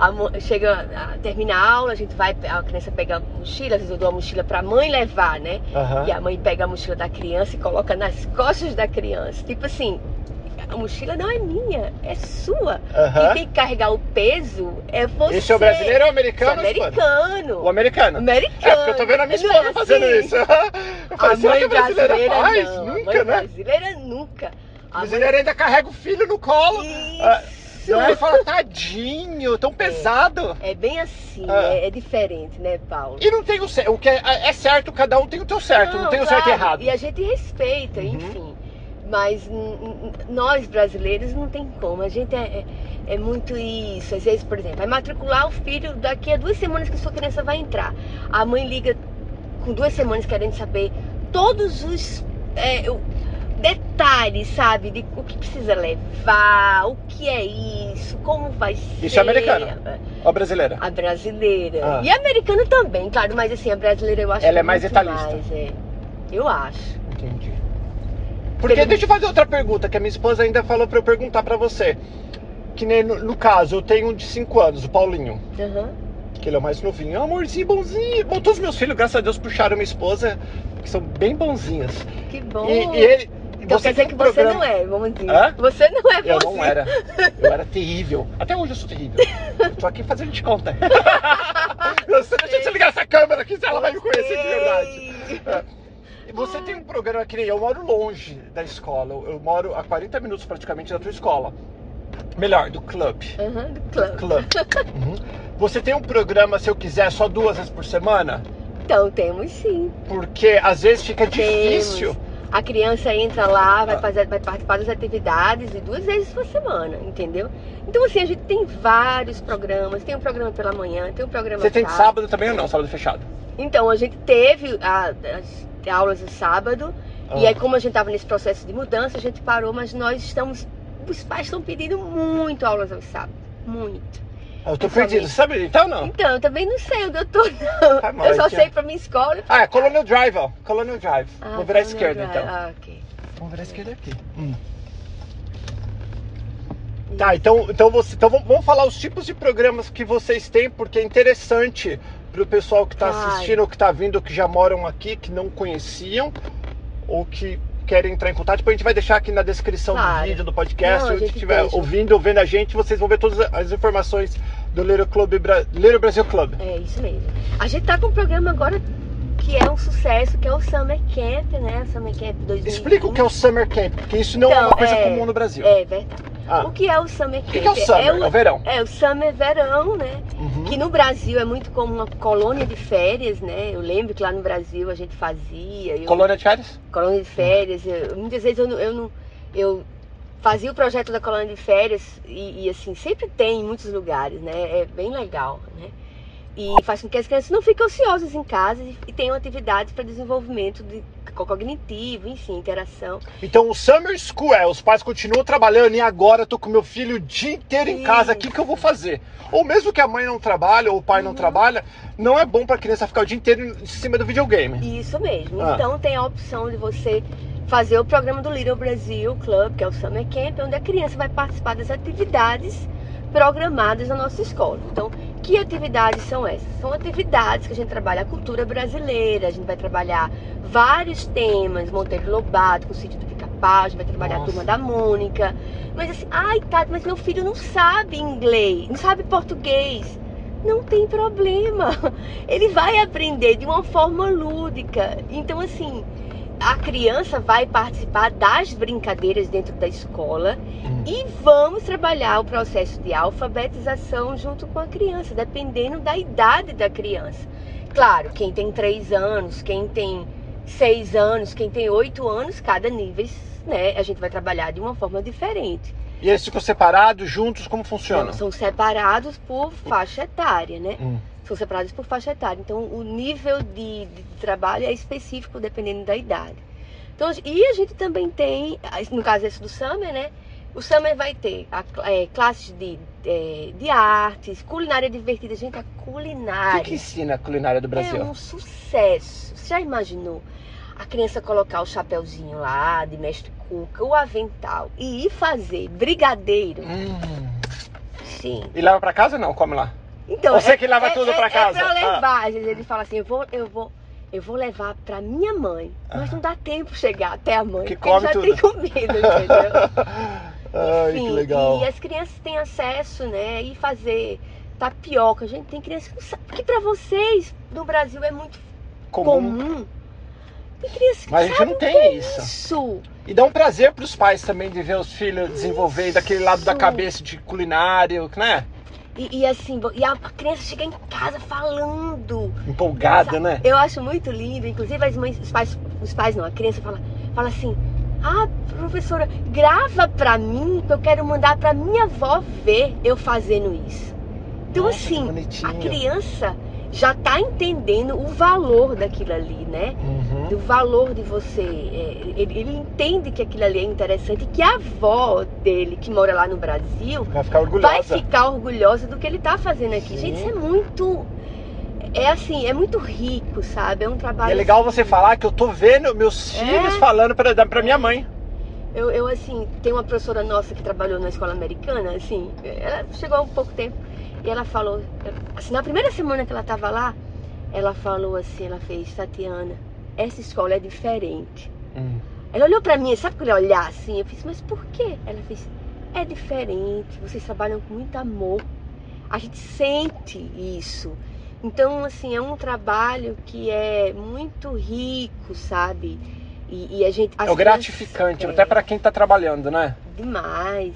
Speaker 3: A chega, a, termina a aula, a gente vai, a criança pega a mochila, às vezes eu dou a mochila pra mãe levar, né?
Speaker 2: Aham.
Speaker 3: E a mãe pega a mochila da criança e coloca nas costas da criança. Tipo assim, a mochila não é minha, é sua.
Speaker 2: Aham.
Speaker 3: Quem tem que carregar o peso é você.
Speaker 2: Esse é brasileiro ou o
Speaker 3: Esse é
Speaker 2: americano?
Speaker 3: americano.
Speaker 2: O americano.
Speaker 3: Americano.
Speaker 2: É porque eu tô vendo a minha
Speaker 3: é
Speaker 2: esposa fazendo
Speaker 3: assim.
Speaker 2: isso. Eu
Speaker 3: A
Speaker 2: falei,
Speaker 3: mãe
Speaker 2: a brasileira
Speaker 3: brasileira
Speaker 2: faz?
Speaker 3: não. a
Speaker 2: Nunca,
Speaker 3: mãe
Speaker 2: né?
Speaker 3: brasileira nunca. A
Speaker 2: A
Speaker 3: mãe...
Speaker 2: brasileira ainda carrega o filho no colo. Ah,
Speaker 3: Isso.
Speaker 2: Não, ele fala, tadinho, tão pesado.
Speaker 3: É bem assim,
Speaker 2: Ah.
Speaker 3: é, é diferente, né, Paulo?
Speaker 2: E não tem o certo. O que é, é certo, cada um tem o teu certo, não, tem o certo e errado.
Speaker 3: E a gente respeita,
Speaker 2: Uhum.
Speaker 3: enfim. Mas nós brasileiros não tem como. A gente é, é, é muito isso. Às vezes, por exemplo, vai matricular o filho daqui a duas semanas que sua criança vai entrar. A mãe liga com duas semanas querendo saber todos os é, detalhes, sabe? De o que precisa levar, o que é isso, como vai ser.
Speaker 2: Isso é americano? Ó, brasileira.
Speaker 3: A brasileira.
Speaker 2: Ah.
Speaker 3: E a americana também, claro, mas assim, a brasileira eu acho
Speaker 2: Ela
Speaker 3: que
Speaker 2: é mais detalhista.
Speaker 3: mais, é. Eu acho.
Speaker 2: Entendi. Porque
Speaker 3: Pergunta.
Speaker 2: deixa eu fazer outra pergunta que a minha esposa ainda falou pra eu perguntar pra você. Que nem no, no caso, eu tenho um de 5 anos, o Paulinho,
Speaker 3: Aham.
Speaker 2: que ele é o mais novinho. É um amorzinho, bonzinho. Bom, todos os meus filhos, graças a Deus, puxaram minha esposa, que são bem bonzinhos.
Speaker 3: Que bom.
Speaker 2: E, e ele.
Speaker 3: Então
Speaker 2: você
Speaker 3: quer dizer
Speaker 2: tem
Speaker 3: que você não é, vamos dizer.
Speaker 2: Hã?
Speaker 3: Você não é
Speaker 2: Eu não era. Eu era terrível. Até hoje eu sou terrível. Eu tô aqui fazendo de conta. Você, deixa eu desligar essa câmera aqui, se ela vai me conhecer de verdade. E Você tem um programa que nem eu moro longe da escola. Eu, eu moro a 40 minutos praticamente da tua escola. Melhor, do clube.
Speaker 3: Aham, do clube.
Speaker 2: Club. Uhum. Você tem um programa, se eu quiser, só duas vezes por semana?
Speaker 3: Então temos sim.
Speaker 2: Porque às vezes fica
Speaker 3: Temos.
Speaker 2: difícil.
Speaker 3: A criança entra lá, vai, fazer, vai participar das atividades e duas vezes por semana, entendeu? Então, assim, a gente tem vários programas. Tem um programa pela manhã, tem um programa
Speaker 2: Você tem
Speaker 3: tarde.
Speaker 2: sábado também ou não? Sábado fechado?
Speaker 3: Então, a gente teve a- as aulas no sábado. E
Speaker 2: Ah.
Speaker 3: aí, como a gente estava nesse processo de mudança, a gente parou, mas nós estamos. Os pais estão pedindo muito aulas aos sábados. Muito.
Speaker 2: Eu tô
Speaker 3: Eu
Speaker 2: perdido. Você sabe então não?
Speaker 3: Então, eu também não sei onde eu tô, não.
Speaker 2: Tá
Speaker 3: eu só
Speaker 2: ó.
Speaker 3: sei pra minha escola.
Speaker 2: Ah, é Colonial Drive, ó. Colonial Drive.
Speaker 3: Ah,
Speaker 2: Vou virar à esquerda,
Speaker 3: meu
Speaker 2: então.
Speaker 3: Ah, ok.
Speaker 2: Vamos virar à esquerda aqui. Hum. Tá, então, então, você, então vamos- falar os tipos de programas que vocês têm, porque é interessante pro pessoal que tá
Speaker 3: Claro.
Speaker 2: assistindo, ou que tá vindo, ou que já moram aqui, que não conheciam, ou que querem entrar em contato. Depois a gente vai deixar aqui na descrição do
Speaker 3: Claro.
Speaker 2: vídeo, do podcast,
Speaker 3: Não, gente
Speaker 2: estiver
Speaker 3: deixa.
Speaker 2: ouvindo ou vendo a gente, vocês vão ver todas as informações do Little, Club, Little Brasil Club.
Speaker 3: É isso mesmo. A gente tá com um programa agora que é um sucesso, que é o Summer Camp, né? Summer Camp 2020.
Speaker 2: Explica o que é o Summer Camp, porque isso não é
Speaker 3: Então,
Speaker 2: uma coisa
Speaker 3: é-
Speaker 2: comum no Brasil.
Speaker 3: É verdade.
Speaker 2: Ah.
Speaker 3: O que é o Summer Camp?
Speaker 2: O que, que é o Summer? É o,
Speaker 3: o,
Speaker 2: verão.
Speaker 3: é o Summer verão, né?
Speaker 2: Uhum.
Speaker 3: Que no Brasil é muito como uma colônia de férias, né? Eu lembro que lá no Brasil a gente fazia. eu-
Speaker 2: Colônia de férias?
Speaker 3: colônia de férias. eu- muitas vezes eu não, eu não- eu fazia o projeto da colônia de férias e, e, assim sempre tem em muitos lugares, né? É bem legal, né? E faz com que as crianças não fiquem ociosas em casa e, tenham atividades para desenvolvimento de cognitivo, enfim, interação.
Speaker 2: Então o Summer School é, os pais continuam trabalhando e agora eu tô com meu filho o dia inteiro em casa, o que, que eu vou fazer? Ou mesmo que a mãe não trabalhe ou o pai
Speaker 3: Uhum.
Speaker 2: não trabalha, não é bom pra criança ficar o dia inteiro em cima do videogame.
Speaker 3: Isso mesmo.
Speaker 2: Ah.
Speaker 3: Então tem a opção de você fazer o programa do Little Brasil Club, que é o Summer Camp, onde a criança vai participar das atividades programadas na nossa escola. Então, que atividades são essas? São atividades que a gente trabalha a cultura brasileira, a gente vai trabalhar vários temas, Monteiro Lobato, com o sítio do Pica-Pau, a gente vai trabalhar
Speaker 2: Nossa.
Speaker 3: a turma da Mônica. Mas assim, ai, tá, mas meu filho não sabe inglês, não sabe português. Não tem problema. Ele vai aprender de uma forma lúdica. Então, assim, a criança vai participar das brincadeiras dentro da escola
Speaker 2: Hum.
Speaker 3: e vamos trabalhar o processo de alfabetização junto com a criança, dependendo da idade da criança. Claro, quem tem três anos, quem tem seis anos, quem tem oito anos, cada nível, né, a gente vai trabalhar de uma forma diferente.
Speaker 2: E eles ficam separados, juntos, como funciona?
Speaker 3: São separados por faixa etária, né?
Speaker 2: Hum.
Speaker 3: São separados por faixa etária. Então, o nível de, de trabalho é específico dependendo da idade. Então, e a gente também tem, no caso esse do Summer, né? O Summer vai ter a, é, classes de, é, de artes, culinária divertida. Gente, a
Speaker 2: O
Speaker 3: culinária
Speaker 2: que, que ensina a culinária do Brasil?
Speaker 3: é um sucesso. Você já imaginou a criança colocar o chapéuzinho lá de mestre cuca, o avental e ir fazer brigadeiro?
Speaker 2: Hum.
Speaker 3: Sim.
Speaker 2: E leva pra casa ou não? Come lá.
Speaker 3: Então,
Speaker 2: Você que leva tudo pra casa?
Speaker 3: É pra
Speaker 2: Ah.
Speaker 3: levar. Vezes ele fala assim, eu vou, eu vou, eu vou levar pra minha mãe. Mas
Speaker 2: Ah.
Speaker 3: não dá tempo chegar até a mãe.
Speaker 2: Que come
Speaker 3: já
Speaker 2: tudo.
Speaker 3: tem comida, entendeu?
Speaker 2: Ai,
Speaker 3: Enfim,
Speaker 2: que legal.
Speaker 3: E as crianças têm acesso, né? E fazer tapioca. Gente, tem crianças que não sabem. Porque pra vocês, no Brasil, é muito
Speaker 2: Comum.
Speaker 3: comum. Tem crianças que
Speaker 2: Mas a gente não tem
Speaker 3: é
Speaker 2: isso.
Speaker 3: isso.
Speaker 2: E dá um prazer pros pais também de ver os filhos desenvolver daquele lado da cabeça de culinário, né?
Speaker 3: E, e assim, e a criança chega em casa falando.
Speaker 2: Empolgada, né?
Speaker 3: Eu acho muito lindo, inclusive as mães, os pais, os pais não, a criança fala, fala assim: "Ah, professora, grava pra mim, que eu quero mandar pra minha avó ver eu fazendo isso". Então
Speaker 2: Nossa,
Speaker 3: assim, a criança já tá entendendo o valor daquilo ali, né?
Speaker 2: Uhum.
Speaker 3: Do valor de você. é, ele, ele entende que aquilo ali é interessante e que a avó dele, que mora lá no Brasil,
Speaker 2: Vai ficar orgulhosa.
Speaker 3: vai ficar orgulhosa do que ele tá fazendo aqui.
Speaker 2: Sim.
Speaker 3: Gente, isso é muito. É assim, é muito rico, sabe? É um
Speaker 2: E
Speaker 3: trabalho.
Speaker 2: é legal você falar que eu tô vendo meus
Speaker 3: É.
Speaker 2: filhos falando pra, pra minha mãe.
Speaker 3: Eu, eu, assim, tem uma professora nossa que trabalhou na escola americana, assim, ela chegou há um pouco tempo e ela falou, assim, na primeira semana que ela tava lá, ela falou assim, ela fez, Tatiana, essa escola é diferente.
Speaker 2: Hum.
Speaker 3: Ela olhou pra mim, sabe quando ela olhar assim? Eu fiz, mas por quê? Ela fez, é diferente, vocês trabalham com muito amor. A gente sente isso. Então, assim, é um trabalho que é muito rico, sabe? E, e a gente.
Speaker 2: É o gratificante,
Speaker 3: é,
Speaker 2: até pra quem tá trabalhando, né?
Speaker 3: Demais.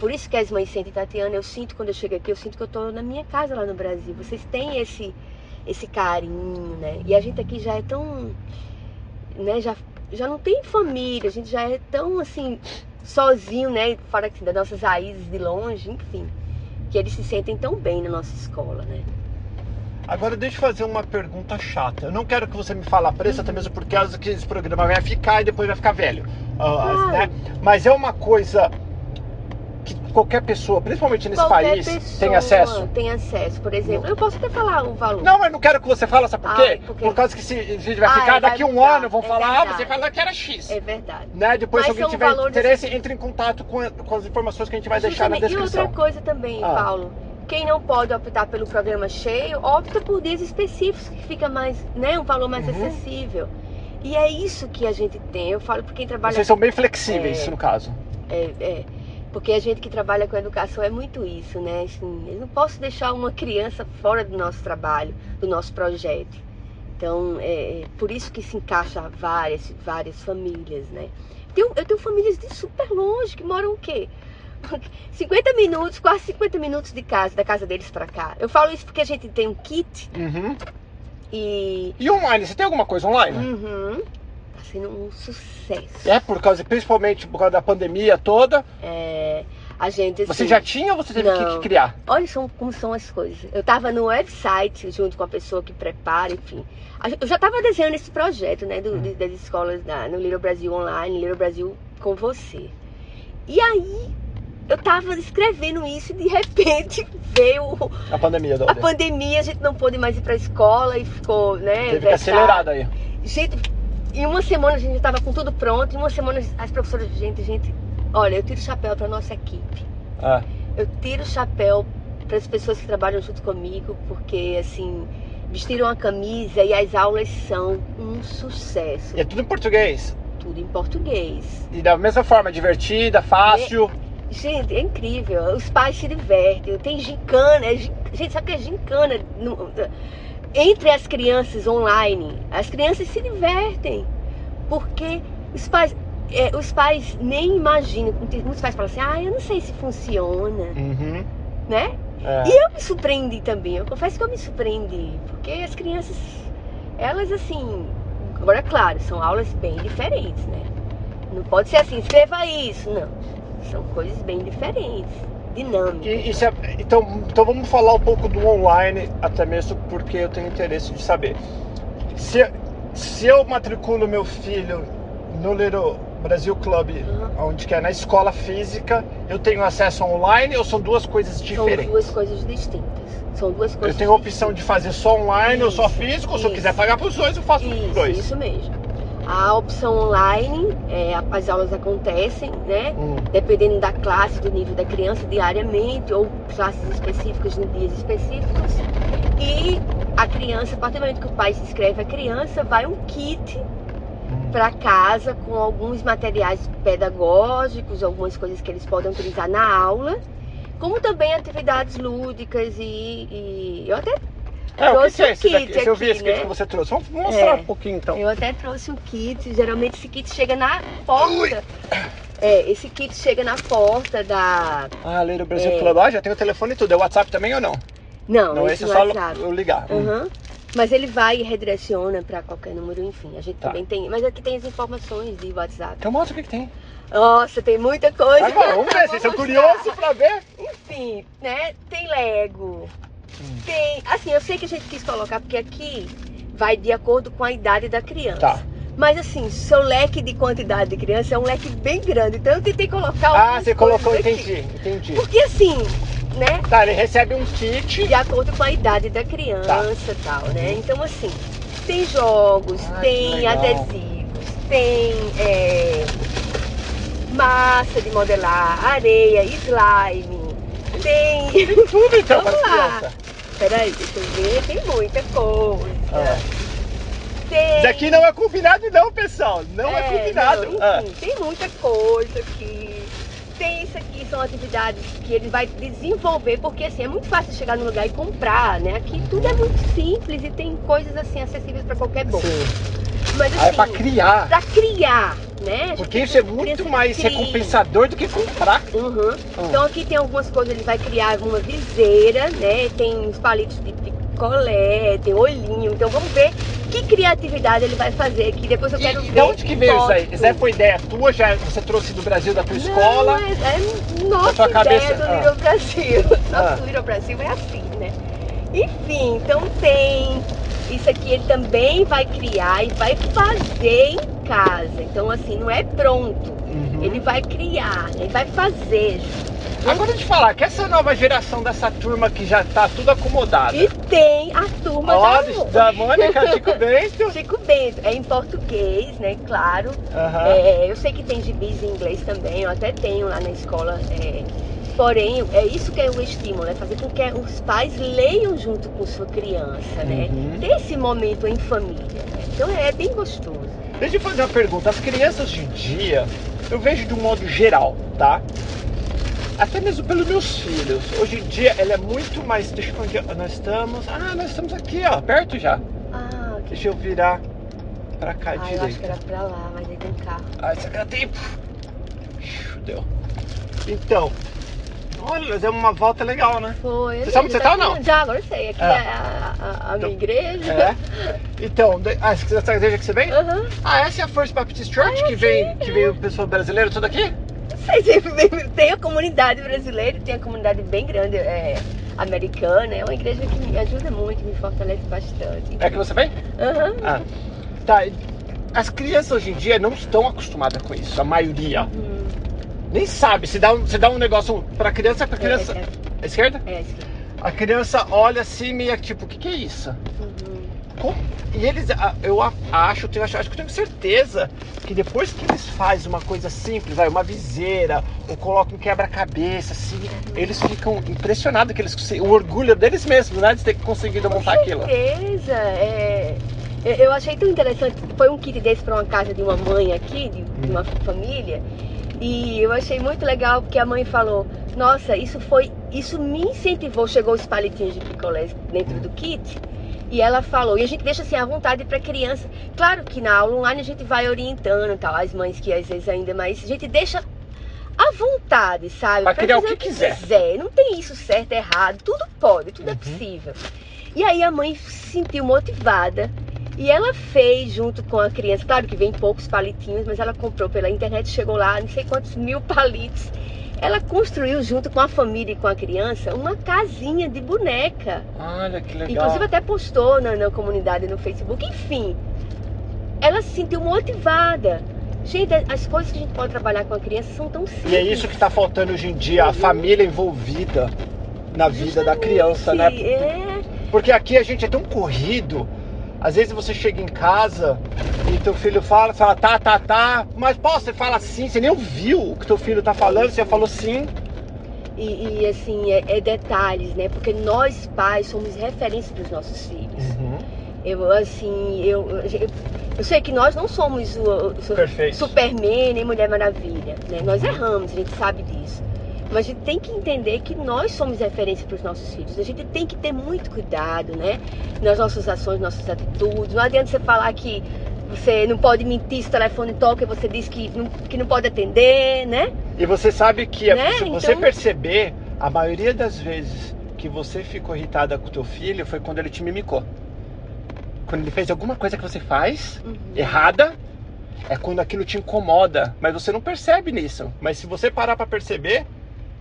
Speaker 3: Por isso que as mães sentem, Tatiana, eu sinto quando eu chego aqui, eu sinto que eu tô na minha casa lá no Brasil. Vocês têm esse, esse carinho, né? E a gente aqui já é tão. Né, já já não tem família, a gente já é tão assim, sozinho, né? Fora assim, das nossas raízes de longe, enfim. Que eles se sentem tão bem na nossa escola, né?
Speaker 2: Agora deixa eu fazer uma pergunta chata. Eu não quero que você me fale a preço, até mesmo porque que esse programa vai ficar e depois vai ficar velho. Uh, né? Mas é uma coisa que qualquer pessoa, principalmente nesse
Speaker 3: qualquer
Speaker 2: país, tem acesso?
Speaker 3: Tem acesso, por exemplo. Eu posso até falar o valor.
Speaker 2: Não, mas não quero que você fale, sabe por quê?
Speaker 3: Ai, porque...
Speaker 2: Por causa que se a gente vai
Speaker 3: Ah,
Speaker 2: ficar daqui
Speaker 3: vai
Speaker 2: um
Speaker 3: mudar.
Speaker 2: ano, vão
Speaker 3: É
Speaker 2: falar, ah,
Speaker 3: verdade.
Speaker 2: você falou que era X.
Speaker 3: É verdade.
Speaker 2: Né? Depois,
Speaker 3: Mas
Speaker 2: se alguém tiver interesse,
Speaker 3: assim-
Speaker 2: entre em contato com, com as informações que a gente vai deixar na
Speaker 3: Justamente. E
Speaker 2: descrição.
Speaker 3: outra coisa também,
Speaker 2: Ah.
Speaker 3: Paulo. Quem não pode optar pelo programa cheio, opta por dias específicos, que fica mais, né, um valor mais
Speaker 2: Uhum.
Speaker 3: acessível. E é isso que a gente tem. Eu falo para quem trabalha
Speaker 2: Vocês são bem flexíveis,
Speaker 3: É.
Speaker 2: no caso.
Speaker 3: É, é. Porque a gente que trabalha com educação é muito isso, né? Assim, eu não posso deixar uma criança fora do nosso trabalho, do nosso projeto. Então, é, é por isso que se encaixa várias, várias famílias, né? Tenho- eu tenho famílias de super longe que moram o quê? 50 minutos, quase 50 minutos de casa, da casa deles pra cá. Eu falo isso porque a gente tem um kit
Speaker 2: Uhum.
Speaker 3: e.
Speaker 2: E online, você tem alguma coisa online?
Speaker 3: Uhum, tá sendo um sucesso.
Speaker 2: É, por causa, principalmente por causa da pandemia toda.
Speaker 3: É, a gente.
Speaker 2: Você
Speaker 3: assim,
Speaker 2: já tinha ou você teve
Speaker 3: Não.
Speaker 2: que criar?
Speaker 3: Olha só como são as coisas. Eu estava no website junto com a pessoa que prepara, enfim. Eu já estava desenhando esse projeto, né, do- de- das escolas da, no Little Brasil Online, Little Brasil com você. E aí eu estava escrevendo isso e de repente veio
Speaker 2: A pandemia,
Speaker 3: a pandemia, a gente não pôde mais ir para a escola e ficou, né?
Speaker 2: Teve que
Speaker 3: vetado.
Speaker 2: acelerar daí.
Speaker 3: Gente, em uma semana a gente estava com tudo pronto, em uma semana as professoras, gente, gente, olha, eu tiro o chapéu para nossa equipe.
Speaker 2: Ah,
Speaker 3: Eu tiro o chapéu para as pessoas que trabalham junto comigo, porque assim, vestiram a camisa e as aulas são um sucesso.
Speaker 2: e é tudo em português.
Speaker 3: Tudo em português.
Speaker 2: E da mesma forma, divertida, fácil.
Speaker 3: Gente, é incrível. Os pais se divertem. Tem gincana. é Gente, sabe o que é gincana? Entre as crianças online, as crianças se divertem. Porque os pais. é, os pais nem imaginam. Muitos pais falam assim, ah, eu não sei se funciona,
Speaker 2: Uhum.
Speaker 3: né?
Speaker 2: É.
Speaker 3: E eu me surpreendi também, eu confesso que eu me surpreendi, porque as crianças, elas assim, agora é claro, são aulas bem diferentes, né? Não pode ser assim, escreva isso, não. São coisas bem diferentes, dinâmicas.
Speaker 2: É- então, então vamos falar um pouco do online, até mesmo porque eu tenho interesse de saber. Se, se eu matriculo meu filho no Little Brasil Club,
Speaker 3: Uhum.
Speaker 2: onde que é na escola física, eu tenho acesso online ou são duas coisas
Speaker 3: São
Speaker 2: diferentes?
Speaker 3: duas coisas distintas. São duas
Speaker 2: Eu
Speaker 3: coisas
Speaker 2: tenho a opção de fazer só online ou só
Speaker 3: Isso,
Speaker 2: físico, ou se eu
Speaker 3: isso.
Speaker 2: quiser pagar para os dois, eu faço os
Speaker 3: Isso,
Speaker 2: dois.
Speaker 3: isso mesmo. A opção online, é, as aulas acontecem, né?
Speaker 2: Hum.
Speaker 3: dependendo da classe, do nível da criança, diariamente, ou classes específicas em dias específicos. E a criança, a partir do momento que o pai se inscreve a criança, vai um kit
Speaker 2: Hum.
Speaker 3: para casa com alguns materiais pedagógicos, algumas coisas que eles podem utilizar na aula, como também atividades lúdicas e, e eu até
Speaker 2: É, o que,
Speaker 3: trouxe
Speaker 2: que é
Speaker 3: um
Speaker 2: esse daqui?
Speaker 3: kit
Speaker 2: Esse eu vi
Speaker 3: aqui,
Speaker 2: esse kit
Speaker 3: né?
Speaker 2: que você trouxe. Vamos mostrar
Speaker 3: É.
Speaker 2: um pouquinho então.
Speaker 3: Eu até trouxe um kit, geralmente esse kit chega na porta. É, esse kit chega na porta da.
Speaker 2: Ah, Little Brasil
Speaker 3: É.
Speaker 2: Club. Ah, já tem o telefone e tudo. É WhatsApp também ou não?
Speaker 3: Não,
Speaker 2: não,
Speaker 3: esse
Speaker 2: esse é só eu ligar. Hum.
Speaker 3: Uhum. Mas ele vai e redireciona para qualquer número, enfim. A gente
Speaker 2: Tá.
Speaker 3: também tem. Mas aqui tem as informações de WhatsApp.
Speaker 2: Então mostra o que, que tem.
Speaker 3: Nossa, tem muita coisa.
Speaker 2: Agora, vamos ver, vocês são curiosos pra ver?
Speaker 3: Enfim, né? Tem Lego. Tem. Assim, eu sei que a gente quis colocar, porque aqui vai de acordo com a idade da criança.
Speaker 2: Tá.
Speaker 3: Mas assim, seu leque de quantidade de criança é um leque bem grande. Então eu tentei colocar
Speaker 2: Ah, você colocou,
Speaker 3: aqui.
Speaker 2: entendi, entendi.
Speaker 3: Porque assim, né?
Speaker 2: Tá, ele recebe um kit.
Speaker 3: de acordo com a idade da criança e tal, né? Então, assim, tem jogos,
Speaker 2: Ah,
Speaker 3: tem adesivos, tem é, massa de modelar, areia, slime, tem.
Speaker 2: Tem tudo então
Speaker 3: Vamos lá.
Speaker 2: crianças.
Speaker 3: Peraí, deixa eu ver, tem muita coisa.
Speaker 2: Ah.
Speaker 3: Tem.
Speaker 2: Isso aqui não é combinado não, pessoal. Não é,
Speaker 3: É,
Speaker 2: combinado.
Speaker 3: não,
Speaker 2: Ah.
Speaker 3: tem muita coisa aqui. Isso aqui, são atividades que ele vai desenvolver, porque assim, é muito fácil chegar no lugar e comprar, né? Aqui tudo é muito simples e tem coisas assim acessíveis para qualquer bolso.
Speaker 2: Sim.
Speaker 3: Mas
Speaker 2: Ah, é
Speaker 3: assim,
Speaker 2: pra criar.
Speaker 3: pra criar, né?
Speaker 2: Porque isso é muito mais recompensador do que comprar.
Speaker 3: Uhum. Então aqui tem algumas coisas, ele vai criar uma viseira, né? Tem os palitos de picolé, tem olhinho. Então vamos ver que criatividade ele vai fazer que depois eu quero
Speaker 2: e,
Speaker 3: ver.
Speaker 2: de onde que veio isso aí? Isso aí foi ideia tua? Já você trouxe do Brasil da tua
Speaker 3: Não,
Speaker 2: escola?
Speaker 3: É, é nossa ideia
Speaker 2: cabeça-
Speaker 3: do
Speaker 2: ah.
Speaker 3: Little Brasil.
Speaker 2: Ah.
Speaker 3: Nosso Little Brasil é assim, né? Enfim, então tem. Isso aqui ele também vai criar e vai fazer em casa. Então, assim, não é pronto.
Speaker 2: Uhum.
Speaker 3: Ele vai criar, ele vai fazer.
Speaker 2: Agora te falar, que essa nova geração dessa turma que já tá tudo acomodada.
Speaker 3: E tem a turma
Speaker 2: Ó,
Speaker 3: da,
Speaker 2: da Mônica Chico Bento.
Speaker 3: Chico Bento. É em português, né? Claro. É, eu sei que tem gibis em inglês também, eu até tenho lá na escola. é, porém, é isso que é o estímulo, é fazer com que os pais leiam junto com sua criança, né?
Speaker 2: Uhum.
Speaker 3: Ter esse momento em família. né? Então é bem gostoso.
Speaker 2: Deixa eu fazer uma pergunta. As crianças hoje em dia, eu vejo de um modo geral, tá? Até mesmo pelos meus filhos. Hoje em dia, ela é muito mais. Deixa eu ver onde nós estamos. Ah, nós estamos aqui, ó, perto já.
Speaker 3: Ah, que...
Speaker 2: Deixa eu virar pra cá
Speaker 3: ah eu acho que era pra lá, mas aí tem carro.
Speaker 2: Ah, isso aqui tempo. Ixi, Deu. Então, olha, demos uma volta legal, né?
Speaker 3: Foi.
Speaker 2: Você sabe onde você tá ou não?
Speaker 3: Já, agora eu sei. Aqui
Speaker 2: É.
Speaker 3: é, a, a- a minha igreja.
Speaker 2: É. Então, de- ah, essa igreja que você vem?
Speaker 3: Aham.
Speaker 2: Ah, essa é a First Baptist Church que vem, que veio pessoa brasileira tudo aqui?
Speaker 3: Não sei se tem a comunidade brasileira, tem a comunidade bem grande é, americana. É uma igreja que me ajuda muito, me fortalece bastante.
Speaker 2: É que você vem?
Speaker 3: Aham.
Speaker 2: Ah. Tá. As crianças hoje em dia não estão acostumadas com isso, a maioria.
Speaker 3: Hum,
Speaker 2: Nem sabe. Se dá um, se dá um negócio pra criança, pra criança.
Speaker 3: É,
Speaker 2: À esquerda?
Speaker 3: é, é, assim.
Speaker 2: A criança olha assim meio tipo, o que, que é isso?
Speaker 3: Uhum.
Speaker 2: Como- E eles, eu acho, tenho, acho, acho que eu tenho certeza que depois que eles fazem uma coisa simples, vai, uma viseira, ou colocam um quebra-cabeça, assim, eles ficam impressionados, que eles, o orgulho deles mesmos, né, de ter conseguido montar aquilo.
Speaker 3: certeza. É, eu- eu achei tão interessante. Foi um kit desse para uma casa de uma mãe aqui, de, de uma família. E eu achei muito legal porque a mãe falou: Nossa, isso foi. Isso me incentivou. Chegou os palitinhos de picolé dentro do kit. E ela falou, e a gente deixa assim à vontade para criança. Claro que na aula online a gente vai orientando, tal, as mães que às vezes ainda mais, a gente deixa à vontade, sabe?
Speaker 2: Pra criar o
Speaker 3: fazer
Speaker 2: que quiser.
Speaker 3: Não tem isso certo, errado, tudo pode, tudo é
Speaker 2: Uhum.
Speaker 3: possível. E aí a mãe se sentiu motivada e ela fez junto com a criança, claro que vem poucos palitinhos, mas ela comprou pela internet, chegou lá, não sei quantos mil palitos. Ela construiu junto com a família e com a criança uma casinha de boneca.
Speaker 2: Olha que legal.
Speaker 3: Inclusive até postou na, na comunidade no Facebook. Enfim, ela se sentiu motivada. Gente, as coisas que a gente pode trabalhar com a criança são tão simples.
Speaker 2: E é isso que tá faltando hoje em dia, a família envolvida na vida da criança, né?
Speaker 3: É,
Speaker 2: Porque aqui a gente é tão corrido. Às vezes você chega em casa e teu filho fala, fala tá, tá, tá, mas pô, você fala sim, você nem ouviu o que teu filho tá falando, você falou sim.
Speaker 3: e, e, assim, é, é detalhes, né? Porque nós pais somos referência dos nossos filhos. Eu, assim, eu, eu, eu sei que nós não somos o, o
Speaker 2: Perfeito.
Speaker 3: Superman nem Mulher Maravilha, né? Nós erramos, a gente sabe disso. Mas a gente tem que entender que nós somos referência para os nossos filhos. A gente tem que ter muito cuidado, né? Nas nossas ações, nossas atitudes. Não adianta você falar que você não pode mentir se o telefone toca e você diz que não, que não pode atender, né?
Speaker 2: E você sabe que
Speaker 3: Né?
Speaker 2: se você
Speaker 3: Então-
Speaker 2: perceber, a maioria das vezes que você ficou irritada com teu filho foi quando ele te mimicou. Quando ele fez alguma coisa que você faz
Speaker 3: Uhum.
Speaker 2: errada, é quando aquilo te incomoda, mas você não percebe nisso. Mas se você parar pra perceber,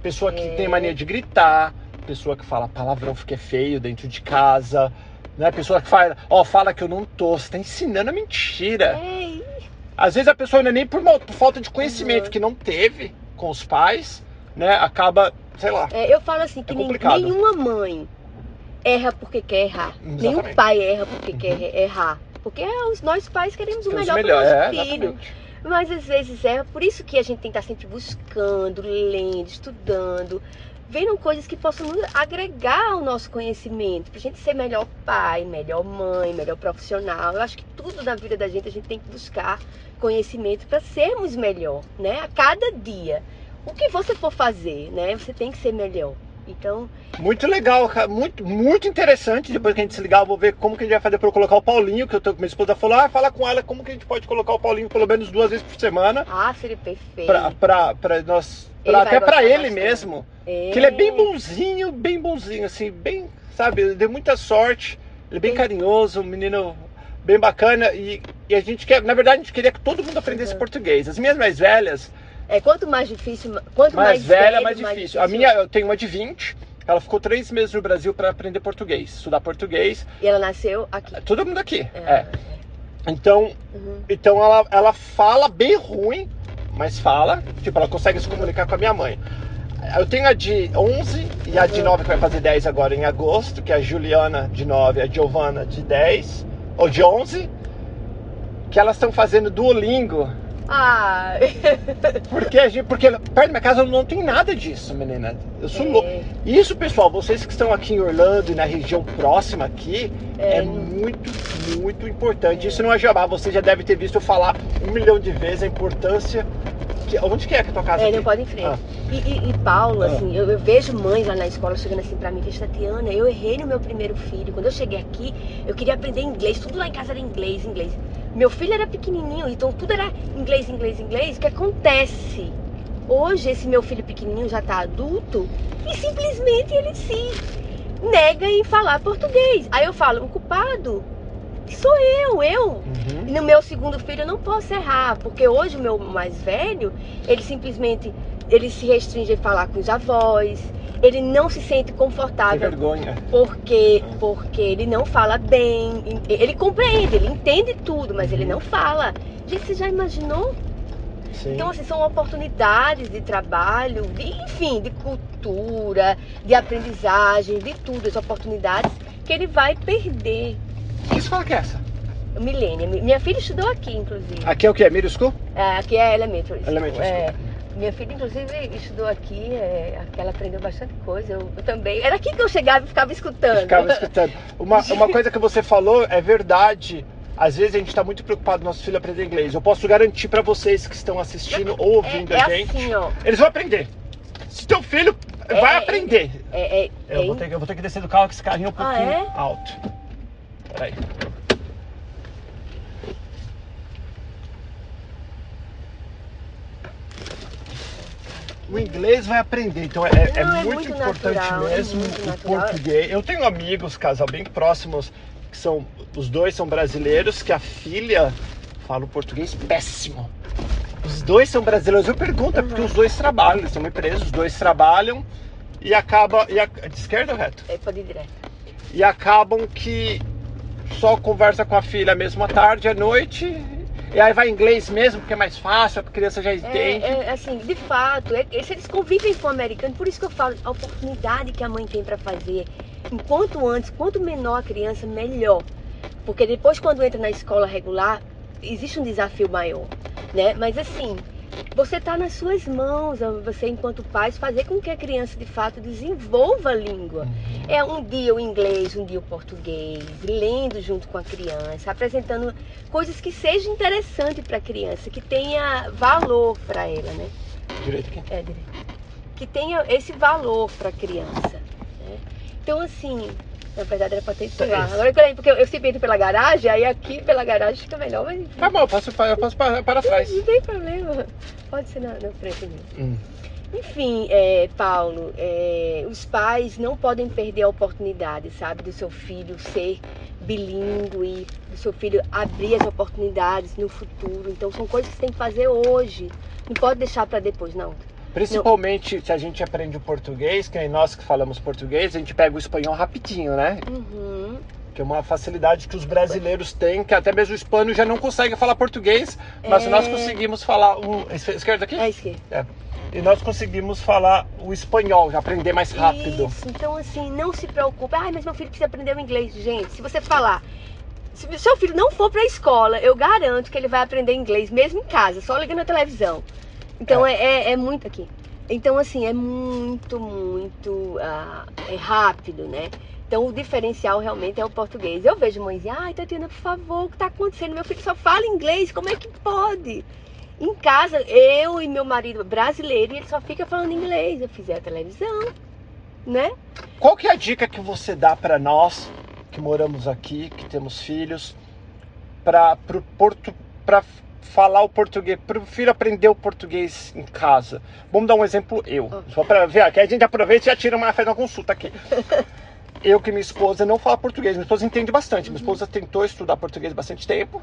Speaker 2: pessoa que
Speaker 3: É.
Speaker 2: tem mania de gritar, pessoa que fala palavrão porque é feio dentro de casa, né? Pessoa que fala, ó, fala que eu não tô, você tá ensinando a mentira.
Speaker 3: É,
Speaker 2: Às vezes a pessoa não é nem por, mal- por falta de conhecimento
Speaker 3: Uhum.
Speaker 2: que não teve com os pais, né? Acaba, sei lá.
Speaker 3: É, eu falo assim que
Speaker 2: É complicado.
Speaker 3: nenhuma mãe erra porque quer errar.
Speaker 2: Exatamente.
Speaker 3: Nenhum pai erra porque quer errar. Porque é os, nós pais queremos o
Speaker 2: Temos
Speaker 3: melhor para o
Speaker 2: melhor,
Speaker 3: nosso
Speaker 2: é,
Speaker 3: filho.
Speaker 2: exatamente.
Speaker 3: Mas às vezes erra. Por isso que a gente tem que estar sempre buscando, lendo, estudando, vendo coisas que possam agregar ao nosso conhecimento. Pra gente ser melhor pai, melhor mãe, melhor profissional. Eu acho que tudo na vida da gente a gente tem que buscar conhecimento para sermos melhor, né? A cada dia. O que você for fazer, né? Você tem que ser melhor. Então,
Speaker 2: Muito legal, cara. Muito, muito interessante. Depois que a gente se ligar, eu vou ver como que a gente vai fazer eu colocar o Paulinho, que eu tô, minha esposa falou, ah, fala com ela como que a gente pode colocar o Paulinho pelo menos duas vezes por semana.
Speaker 3: ah, seria perfeito.
Speaker 2: Pra, pra, pra nós. Pra- até pra
Speaker 3: gostar
Speaker 2: ele mesmo.
Speaker 3: É.
Speaker 2: Que ele é bem bonzinho, bem bonzinho, assim, bem, sabe, ele deu muita sorte. Ele é bem
Speaker 3: Sim.
Speaker 2: carinhoso, um menino bem bacana e, e, a gente quer, na verdade, a gente queria que todo mundo aprendesse uhum. português. As minhas mais velhas.
Speaker 3: É, quanto mais difícil, quanto
Speaker 2: mais,
Speaker 3: mais
Speaker 2: velha, mais, difícil. mais difícil. A minha, eu tenho uma de 20. Ela ficou três meses no Brasil para aprender português, estudar português.
Speaker 3: E ela nasceu aqui?
Speaker 2: Todo mundo aqui, é. é. Então, uhum. então ela, ela fala bem ruim, mas fala. Tipo, ela consegue se comunicar com a minha mãe. Eu tenho a de 11 e a de 9 que vai fazer 10 agora em agosto, que é a Juliana de 9 a Giovana de 10, ou de 11, que elas estão fazendo Duolingo.
Speaker 3: Ah.
Speaker 2: porque, porque perto da minha casa não tem nada disso, menina. Eu sou é. louco. Isso, pessoal, vocês que estão aqui em Orlando e na região próxima aqui, é, é muito, muito importante. Isso não é jabá, você já deve ter visto eu falar um milhão de vezes a importância que, onde que é que é a tua casa?
Speaker 3: É, aqui? não pode em frente. Ah. E, e, e, Paulo, ah. assim, eu, eu, vejo mães lá na escola chegando assim pra mim, Tatiana, eu errei no meu primeiro filho. Quando eu cheguei aqui, eu queria aprender inglês, tudo lá em casa era inglês, inglês. Meu filho era pequenininho, então tudo era inglês, inglês, inglês. O que acontece? Hoje esse meu filho pequenininho já tá adulto e simplesmente ele se nega em falar português. Aí eu falo, o culpado sou eu, eu. Uhum. E no meu segundo filho eu não posso errar, porque hoje o meu mais velho, ele simplesmente ele se restringe a falar com os avós, ele não se sente confortável. Que
Speaker 2: vergonha.
Speaker 3: Porque, porque ele não fala bem, ele compreende, ele entende tudo, mas ele não fala. Gente, você já imaginou? Sim. Então, assim, são oportunidades de trabalho, de, enfim, de cultura, de aprendizagem, de tudo, as oportunidades que ele vai perder
Speaker 2: que escola que é essa?
Speaker 3: Milênio. Minha filha estudou aqui, inclusive.
Speaker 2: Aqui é o que? Middle School?
Speaker 3: É, aqui é Elementary
Speaker 2: School. Elementary School. É,
Speaker 3: minha filha, inclusive, estudou aqui, é, ela aprendeu bastante coisa. Eu, eu, também. Era aqui que eu chegava e ficava escutando.
Speaker 2: Ficava escutando. Uma, uma coisa que você falou é verdade. Às vezes a gente está muito preocupado nosso filho aprender inglês. Eu posso garantir para vocês que estão assistindo ou ouvindo
Speaker 3: é, é
Speaker 2: a gente.
Speaker 3: Assim, ó.
Speaker 2: Eles vão aprender. Se teu filho vai aprender. eu, vou ter, eu vou ter que descer do carro com esse carrinho um ah, pouquinho ah, alto. Peraí. O inglês vai aprender. Então é, é Não, é, muito, muito, importante natural, é mesmo muito o natural. português. Eu tenho amigos, casal bem próximos, que são. Os dois são brasileiros, que a filha fala o português péssimo. Os dois são brasileiros. Eu pergunto, uhum. é porque os dois trabalham, eles são uma empresa, os dois trabalham e acaba. E a, de esquerda ou reto?
Speaker 3: É, pode ir direto.
Speaker 2: E acabam que só conversa com a filha mesmo à tarde, à noite, e aí vai inglês mesmo, porque é mais fácil, a criança já entende.
Speaker 3: É, é assim, de fato, é, eles convivem com o americano, por isso que eu falo, a oportunidade que a mãe tem para fazer, enquanto antes, quanto menor a criança, melhor. Porque depois, quando entra na escola regular, existe um desafio maior, né? Mas assim, você está nas suas mãos, você enquanto pais, fazer com que a criança de fato desenvolva a língua. Uhum. É um dia o inglês, um dia o português, lendo junto com a criança, apresentando coisas que sejam interessantes para a criança, que tenha valor para ela, né?
Speaker 2: Direito aqui?
Speaker 3: É, direito. Que tenha esse valor para a criança. Né? Então, assim, na verdade era pra ter lá. Agora porque eu, eu sempre entro pela garagem, aí aqui pela garagem fica melhor, mas.
Speaker 2: Tá bom, eu posso, eu posso para, para trás.
Speaker 3: Não, não tem problema. Pode ser na, na frente mesmo. Hum. Enfim, é, Paulo, é, os pais não podem perder a oportunidade, sabe, do seu filho ser bilíngue, do seu filho abrir as oportunidades no futuro. Então são coisas que você tem que fazer hoje. Não pode deixar para depois, não.
Speaker 2: Principalmente não. se a gente aprende o português, que é nós que falamos português, a gente pega o espanhol rapidinho, né? Uhum. Que é uma facilidade que os brasileiros têm, que até mesmo o hispano já não consegue falar português, mas é... nós conseguimos falar o. Esquerda aqui?
Speaker 3: É esquerda. É.
Speaker 2: E nós conseguimos falar o espanhol, aprender mais rápido.
Speaker 3: Isso, então assim, não se preocupe. Ai, mas meu filho precisa aprender o inglês. Gente, se você falar se o seu filho não for para a escola, eu garanto que ele vai aprender inglês mesmo em casa, só ligando a televisão. Então é. É, é, muito aqui. Então, assim, é muito, muito uh, é rápido, né? Então, o diferencial realmente é o português. Eu vejo mães, ai, Tatiana, por favor, o que está acontecendo? Meu filho só fala inglês, como é que pode? Em casa, eu e meu marido brasileiro, ele só fica falando inglês. Eu fizer a televisão, né?
Speaker 2: Qual que é a dica que você dá para nós que moramos aqui, que temos filhos, para Porto, para falar o português, prefiro aprender o português em casa. Vamos dar um exemplo eu, só para ver, que a gente aproveita e já tira uma, faz uma consulta aqui. eu que minha esposa não fala português. Minha esposa entende bastante. Minha esposa tentou estudar português bastante tempo.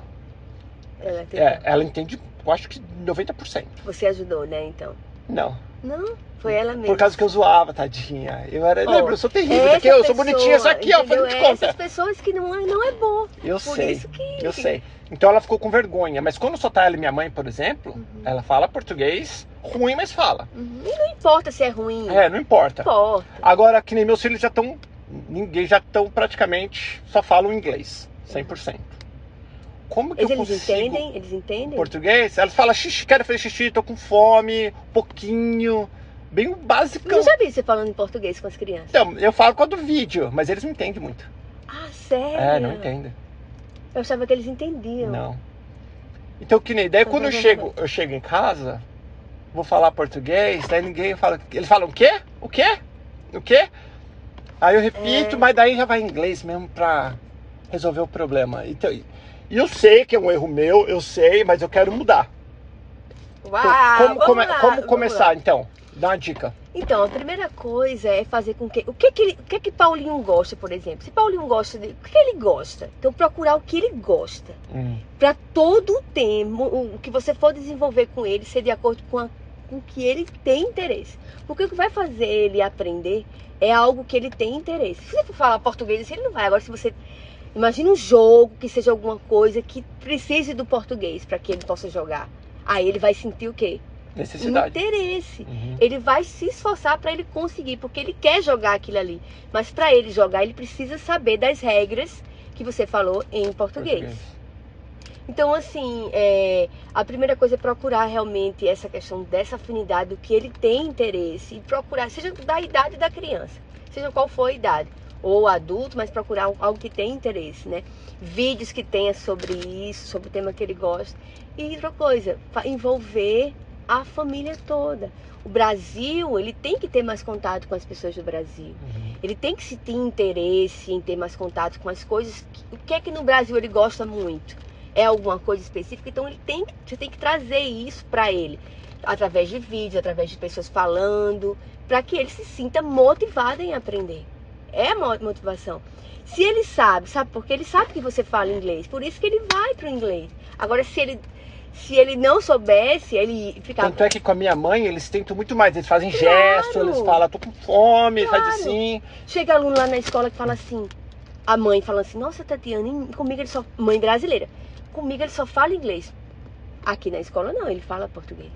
Speaker 3: Ela, tem-
Speaker 2: É, ela entende, eu acho que 90%.
Speaker 3: Você ajudou, né, então?
Speaker 2: Não.
Speaker 3: Não, foi ela mesma.
Speaker 2: Por causa que eu zoava, tadinha. Eu era.
Speaker 3: Ó,
Speaker 2: lembra, eu sou terrível. Aqui, eu sou bonitinha, só aqui, ó, fazendo de conta.
Speaker 3: Essas pessoas que não é, não é bom.
Speaker 2: Eu
Speaker 3: Por
Speaker 2: sei.
Speaker 3: isso que.
Speaker 2: Eu sei. Então ela ficou com vergonha. Mas quando só tá ela e minha mãe, por exemplo,
Speaker 3: Uhum.
Speaker 2: ela fala português ruim, mas fala.
Speaker 3: Uhum. E não importa se é ruim.
Speaker 2: É, não importa.
Speaker 3: Não importa.
Speaker 2: Agora, que nem meus filhos já estão. Ninguém já estão praticamente. Só falam inglês. 100%. Como que
Speaker 3: Eles,
Speaker 2: eu
Speaker 3: eles
Speaker 2: consigo.
Speaker 3: entendem? Eles entendem?
Speaker 2: Português? Elas falam xixi, quero fazer xixi, tô com fome, um pouquinho. Bem básico.
Speaker 3: Eu já vi você falando em português com as crianças.
Speaker 2: Então, eu falo com a do vídeo, mas eles não entendem muito.
Speaker 3: Ah, sério?
Speaker 2: É, não entendem.
Speaker 3: Eu achava que eles entendiam.
Speaker 2: Não. Então, que nem
Speaker 3: Mas
Speaker 2: quando eu chego, eu chego em casa, vou falar português, daí ninguém fala. Eles falam o quê? O quê? O quê? Aí eu repito,
Speaker 3: É.
Speaker 2: mas daí já vai em inglês mesmo pra resolver o problema. Então, e eu sei que é um erro meu, eu sei, mas eu quero mudar.
Speaker 3: Uau,
Speaker 2: Então, como, come-
Speaker 3: lá,
Speaker 2: como começar,
Speaker 3: lá.
Speaker 2: então? Dá uma dica.
Speaker 3: Então, a primeira coisa é fazer com que. O que que, ele, o que que Paulinho gosta, por exemplo? Se Paulinho gosta de. O que ele gosta? Então, procurar o que ele gosta. Pra todo o tema, o o que você for desenvolver com ele, ser de acordo com, a- com o que ele tem interesse. Porque o que vai fazer ele aprender é algo que ele tem interesse. Se você for falar português, ele não vai. Agora, se você. Imagina um jogo que seja alguma coisa que precise do português para que ele possa jogar. Aí ele vai sentir o quê?
Speaker 2: Necessidade.
Speaker 3: Interesse.
Speaker 2: Uhum.
Speaker 3: Ele vai se esforçar para ele conseguir, porque ele quer jogar aquilo ali. Mas para ele jogar, ele precisa saber das regras que você falou em português. Então, assim, é, a primeira coisa é procurar realmente essa questão dessa afinidade, do que ele tem interesse, e procurar, seja da idade da criança, seja qual for a idade, ou adulto, mas procurar algo que tem interesse, né? Vídeos que tenha sobre isso, sobre o tema que ele gosta. E outra coisa, envolver a família toda. O Brasil, ele tem que ter mais contato com as pessoas do Brasil.
Speaker 2: Uhum.
Speaker 3: Ele tem que se ter interesse em ter mais contato com as coisas. O que é que no Brasil ele gosta muito? É alguma coisa específica? Então ele tem, que- você tem que trazer isso para ele através de vídeos, através de pessoas falando, para que ele se sinta motivado em aprender. É mo- motivação. Se ele sabe, sabe porque ele sabe que você fala inglês, por isso que ele vai pro inglês. Agora se ele se ele não soubesse, ele ficava
Speaker 2: Tanto é que com a minha mãe, eles tentam muito mais. Eles fazem
Speaker 3: Claro.
Speaker 2: gestos, eles falam, tô com fome, faz
Speaker 3: Claro.
Speaker 2: assim.
Speaker 3: Chega aluno lá na escola que fala assim, a mãe fala assim, nossa Tatiana, comigo ele só. Mãe brasileira, comigo ele só fala inglês. Aqui na escola não, ele fala português.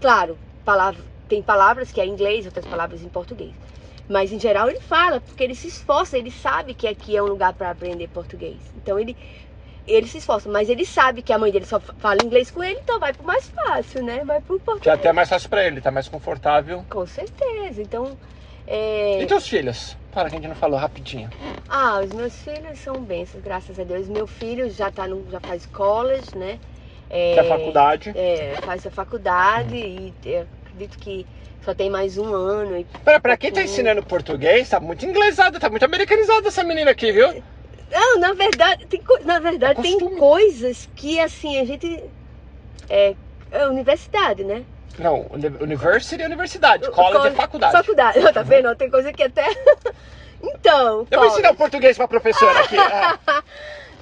Speaker 3: Claro, palavra, tem palavras que é em inglês, outras palavras em português. Mas em geral ele fala, porque ele se esforça, ele sabe que aqui é um lugar para aprender português. Então ele, ele se esforça, mas ele sabe que a mãe dele só fa- fala inglês com ele, então vai pro mais fácil, né? Vai pro
Speaker 2: Que é
Speaker 3: português.
Speaker 2: até mais fácil pra ele, tá mais confortável.
Speaker 3: Com certeza. Então. É...
Speaker 2: E teus filhos? Para que a gente não falou rapidinho.
Speaker 3: Ah, os meus filhos são bênçãos, graças a Deus. Meu filho já tá no, já faz college, né? É,
Speaker 2: Que é faculdade.
Speaker 3: é, faz a faculdade e eu acredito que só tem mais um ano. E...
Speaker 2: Pra, pra quem tá ensinando português, tá muito inglesada, tá muito americanizada essa menina aqui, viu?
Speaker 3: Não, na verdade, tem, na verdade,
Speaker 2: É
Speaker 3: tem coisas que assim, a gente. É, é universidade, né?
Speaker 2: Não, uni- university é universidade, college é faculdade.
Speaker 3: Faculdade, tá vendo? Tem coisa que até. então.
Speaker 2: Eu vou ensinar o português pra professora aqui. é.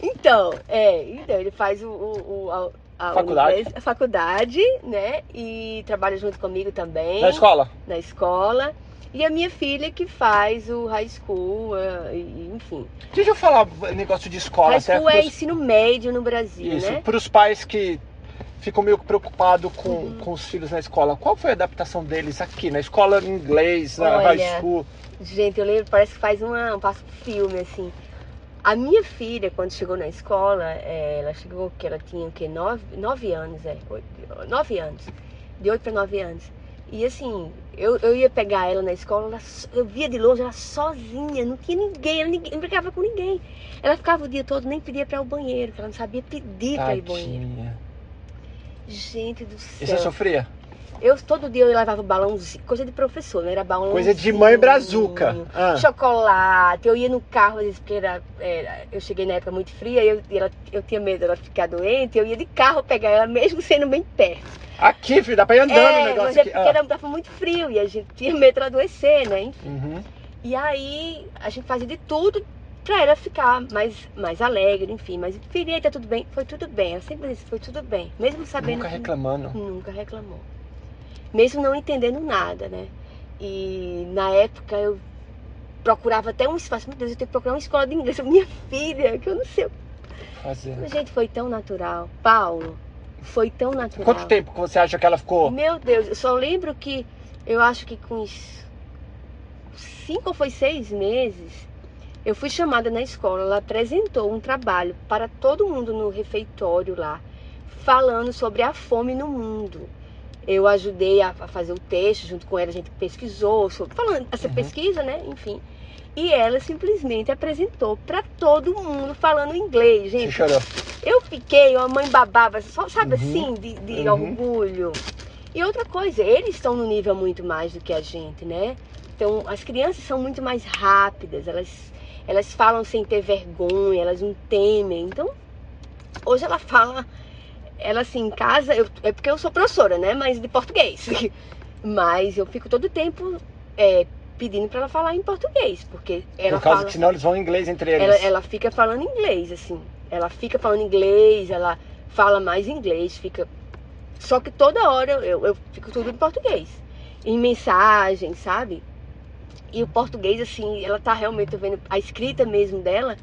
Speaker 3: Então, é, então ele faz o, o- o- a,
Speaker 2: Faculdade.
Speaker 3: a faculdade, né? E trabalha junto comigo também
Speaker 2: Na escola?
Speaker 3: na escola. E a minha filha que faz o high school, eh, enfim.
Speaker 2: Deixa eu falar negócio de escola.
Speaker 3: high school é
Speaker 2: pros-
Speaker 3: ensino médio no Brasil,
Speaker 2: Isso,
Speaker 3: né?
Speaker 2: para os pais que ficam meio preocupados com,
Speaker 3: Uhum.
Speaker 2: com os filhos na escola. Qual foi a adaptação deles aqui, na escola em inglês, na
Speaker 3: Olha,
Speaker 2: high school?
Speaker 3: Gente, eu lembro, parece que faz uma, um passo filme, assim. A minha filha, quando chegou na escola, eh, ela chegou que ela tinha o quê? Nove, nove anos, é. oito- Nove anos. De oito para nove anos. E assim, eu, eu ia pegar ela na escola, ela eu via de longe ela sozinha, não tinha ninguém, ela ninguém, não brincava com ninguém. Ela ficava o dia todo, nem pedia para ir ao banheiro, porque ela não sabia pedir para ir ao banheiro. Gente do
Speaker 2: E
Speaker 3: céu.
Speaker 2: você sofria?
Speaker 3: Eu todo dia eu levava balãozinho, coisa de professor, não era balão.
Speaker 2: Coisa de mãe brazuca. Ah.
Speaker 3: Chocolate, eu ia no carro, às vezes, porque era, era- eu cheguei na época muito fria, e eu, ela, eu tinha medo dela ficar doente, eu ia de carro pegar ela, mesmo sendo bem perto.
Speaker 2: Aqui, filho, dá pra ir andando o
Speaker 3: é,
Speaker 2: negócio
Speaker 3: mas é
Speaker 2: aqui.
Speaker 3: porque
Speaker 2: Ah.
Speaker 3: era, tava muito frio e a gente tinha medo dela adoecer, né? Enfim.
Speaker 2: Uhum.
Speaker 3: E aí a gente fazia de tudo pra ela ficar mais, mais alegre, enfim. Mas, filha, tá tudo bem? Foi tudo bem. Ela sempre disse, foi tudo bem. Mesmo sabendo.
Speaker 2: Nunca
Speaker 3: que-
Speaker 2: reclamando.
Speaker 3: Nunca reclamou. Mesmo não entendendo nada, né? E na época eu procurava até um espaço. Meu Deus, eu tenho que procurar uma escola de inglês minha filha, que eu não sei.
Speaker 2: Fazer.
Speaker 3: Gente, foi tão natural. Paulo, foi tão natural.
Speaker 2: Quanto tempo que você acha que ela ficou?
Speaker 3: Meu Deus, eu só lembro que eu acho que com uns cinco ou foi seis meses, eu fui chamada na escola. Ela apresentou um trabalho para todo mundo no refeitório lá, falando sobre a fome no mundo. Eu ajudei a, fazer o texto junto com ela, a gente pesquisou sobre, falando essa
Speaker 2: Uhum.
Speaker 3: pesquisa, né? Enfim. E ela simplesmente apresentou para todo mundo falando inglês,
Speaker 2: Você
Speaker 3: gente.
Speaker 2: chorou.
Speaker 3: Eu fiquei, a mãe babava, só, sabe
Speaker 2: Uhum.
Speaker 3: assim, de, de
Speaker 2: Uhum.
Speaker 3: orgulho. E outra coisa, eles estão no nível muito mais do que a gente, né? Então, as crianças são muito mais rápidas, elas, elas falam sem ter vergonha, elas não temem. Então, hoje ela fala, ela assim, em casa, eu- é porque eu sou professora, né? Mas de português. Mas eu fico todo tempo é, pedindo para ela falar em português, porque ela
Speaker 2: Por causa
Speaker 3: fala...
Speaker 2: que senão eles vão em inglês entre eles.
Speaker 3: Ela, ela fica falando inglês, assim. Ela fica falando inglês, ela fala mais inglês, fica. Só que toda hora eu, eu fico tudo em português. Em mensagem, sabe? E o português, assim, ela tá realmente, vendo, a escrita mesmo dela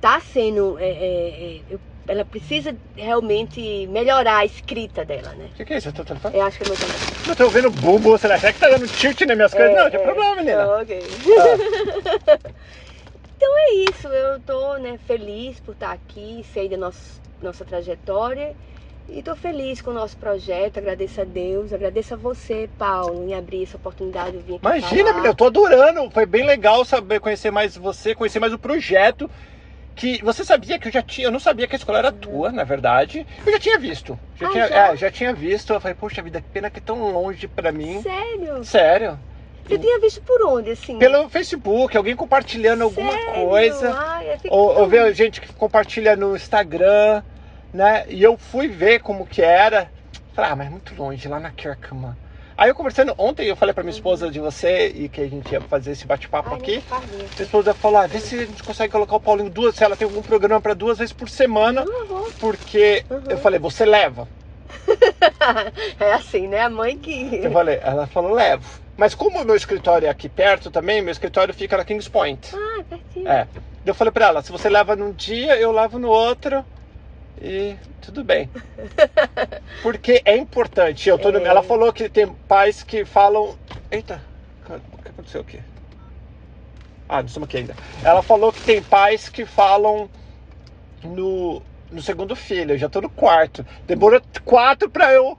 Speaker 3: tá sendo. é, é, é, eu- ela precisa realmente melhorar a escrita dela, né?
Speaker 2: O que, que é isso? Eu tô telefone?
Speaker 3: Eu acho que é meu telefone.
Speaker 2: Eu tô ouvindo bumbo, você acha que tá dando tilt nas minhas coisas?
Speaker 3: É,
Speaker 2: não, tem
Speaker 3: é.
Speaker 2: problema, menina.
Speaker 3: Ah, ok. então é isso, eu tô né, feliz por estar aqui, sei da nossa, nossa trajetória e tô feliz com o nosso projeto, agradeço a Deus, agradeço a você, Paulo, em abrir essa oportunidade de vir aqui
Speaker 2: Imagina,
Speaker 3: falar.
Speaker 2: menina, eu tô adorando. Foi bem legal saber conhecer mais você, conhecer mais o projeto. Que você sabia que eu já tinha, eu não sabia que a escola era tua, na verdade. Eu já tinha visto. Já
Speaker 3: Ah,
Speaker 2: tinha,
Speaker 3: já?
Speaker 2: É, já tinha visto. Eu falei, poxa vida, que pena que é tão longe pra mim.
Speaker 3: Sério?
Speaker 2: Sério.
Speaker 3: Você tinha visto por onde, assim?
Speaker 2: Pelo Facebook, alguém compartilhando alguma
Speaker 3: Sério?
Speaker 2: coisa.
Speaker 3: Ai, eu fico
Speaker 2: Ou, ou ver gente que compartilha no Instagram, né? E eu fui ver como que era. Falei, ah, mas é muito longe, lá na Kirkman. Aí eu conversando, ontem eu falei pra minha esposa de você e que a gente ia fazer esse bate-papo aqui. Minha esposa falou, ah, vê se a gente consegue colocar o Paulinho duas, se ela tem algum programa pra duas vezes por semana,
Speaker 3: vou.
Speaker 2: porque
Speaker 3: Uhum.
Speaker 2: eu falei, você leva?
Speaker 3: é assim, né? A mãe que.
Speaker 2: Eu falei, ela falou, levo. Mas como o meu escritório é aqui perto também, meu escritório fica na Kings Point.
Speaker 3: Ah, pertinho.
Speaker 2: É. Eu falei pra ela, se você leva num dia, eu levo no outro. E tudo bem. Porque é importante. Eu tô
Speaker 3: É.
Speaker 2: Ela falou que tem pais que falam. Eita, o que aconteceu aqui? Ah, não estamos aqui ainda. Ela falou que tem pais que falam no, no segundo filho. Eu já tô no quarto. Demorou quatro pra eu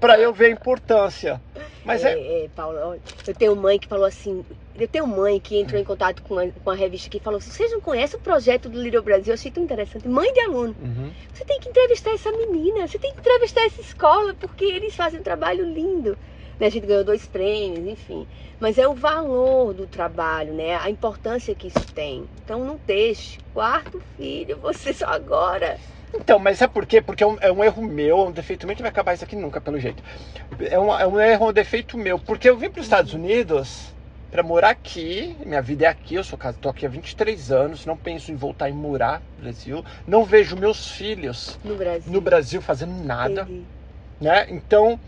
Speaker 2: para eu ver a importância. Mas é,
Speaker 3: é, é, Paulo, eu tenho mãe que falou assim. Eu tenho mãe que entrou em contato com a, com a revista que falou assim: vocês não conhecem o projeto do Little Brasil? Eu achei tão interessante. Mãe de aluno,
Speaker 2: Uhum.
Speaker 3: você tem que entrevistar essa menina, você tem que entrevistar essa escola, porque eles fazem um trabalho lindo. Né, A gente ganhou dois prêmios, enfim. Mas é o valor do trabalho, né? A importância que isso tem. Então não deixe. Quarto filho, você só agora.
Speaker 2: Então, mas sabe por quê? Porque é um, é um erro meu, é um defeito meu, que vai acabar isso aqui nunca, pelo jeito. É um, é um erro, um defeito meu. Porque eu vim para os Estados Unidos para morar aqui, minha vida é aqui, eu sou tô aqui há 23 anos, não penso em voltar e morar no Brasil. Não vejo meus filhos
Speaker 3: No Brasil.
Speaker 2: no Brasil fazendo nada,
Speaker 3: Entendi.
Speaker 2: né? Então,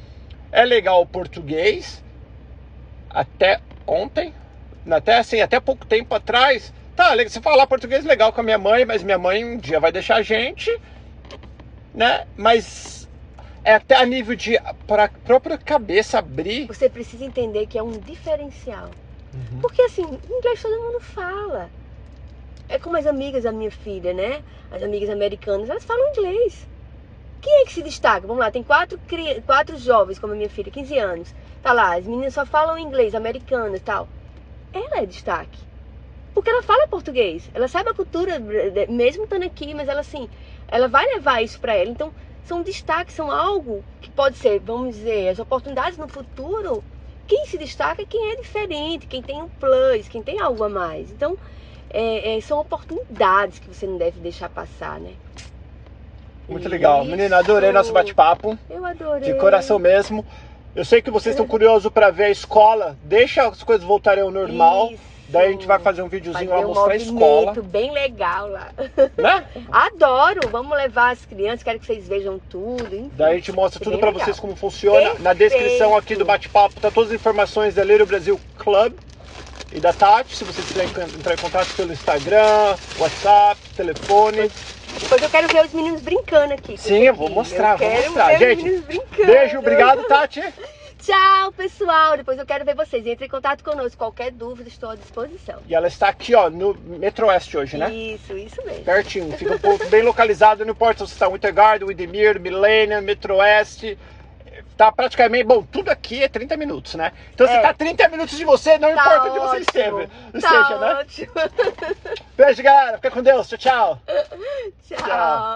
Speaker 2: é legal o português, até ontem, até assim, até pouco tempo atrás. Tá, você falar português legal com a minha mãe, mas minha mãe um dia vai deixar a gente, né? Mas é até a nível de para a própria cabeça abrir.
Speaker 3: Você precisa entender que é um diferencial.
Speaker 2: Uhum.
Speaker 3: Porque assim, inglês todo mundo fala. É como as amigas da minha filha, né? As amigas americanas, elas falam inglês. Quem é que se destaca? Vamos lá, tem quatro, quatro jovens, como a minha filha, 15 anos. Tá lá, as meninas só falam inglês, americanas e tal. Ela é destaque. Porque ela fala português. Ela sabe a cultura, eh, mesmo estando aqui, mas ela assim, ela vai levar isso pra ela. Então, são destaques, são algo que pode ser, vamos dizer, as oportunidades no futuro quem se destaca é quem é diferente, quem tem um plus, quem tem algo a mais. Então, é, é, são oportunidades que você não deve deixar passar, né?
Speaker 2: Muito legal.
Speaker 3: Isso.
Speaker 2: Menina, adorei nosso bate-papo.
Speaker 3: Eu adorei.
Speaker 2: De coração mesmo. Eu sei que vocês estão curiosos para ver a escola. Deixa as coisas voltarem ao normal.
Speaker 3: Isso.
Speaker 2: Daí a gente vai fazer um videozinho lá,
Speaker 3: fazer um
Speaker 2: mostrar a escola.
Speaker 3: bem legal lá.
Speaker 2: Né?
Speaker 3: Adoro! Vamos levar as crianças, quero que vocês vejam tudo. Enfim.
Speaker 2: Daí a gente mostra tudo pra
Speaker 3: legal.
Speaker 2: vocês como funciona. Na descrição aqui do bate-papo tá todas as informações da Little Brasil Club e da Tati. Se você quiser entrar em contato pelo Instagram, WhatsApp, telefone.
Speaker 3: Depois eu quero ver os meninos brincando aqui.
Speaker 2: Sim, eu vou mostrar,
Speaker 3: eu
Speaker 2: vou mostrar. Gente. Beijo, obrigado, Tati.
Speaker 3: Tchau, pessoal. Depois eu quero ver vocês. Entre em contato conosco. Qualquer dúvida, estou à disposição.
Speaker 2: E ela está aqui, ó, no Metro Oeste hoje, né?
Speaker 3: Isso, isso mesmo.
Speaker 2: Pertinho, fica um pouco bem localizado, não importa se você está em Wintergarden, Widemir, Millennium, Metro Oeste. Tá praticamente, bom, tudo aqui é 30 minutos, né? Então
Speaker 3: É.
Speaker 2: tá 30 minutos de você, não
Speaker 3: Tá
Speaker 2: importa onde você esteve.
Speaker 3: Tá
Speaker 2: Esteja, né?
Speaker 3: ótimo.
Speaker 2: Beijo, galera. Fica com Deus. Tchau, tchau.
Speaker 3: Tchau.
Speaker 2: Tchau.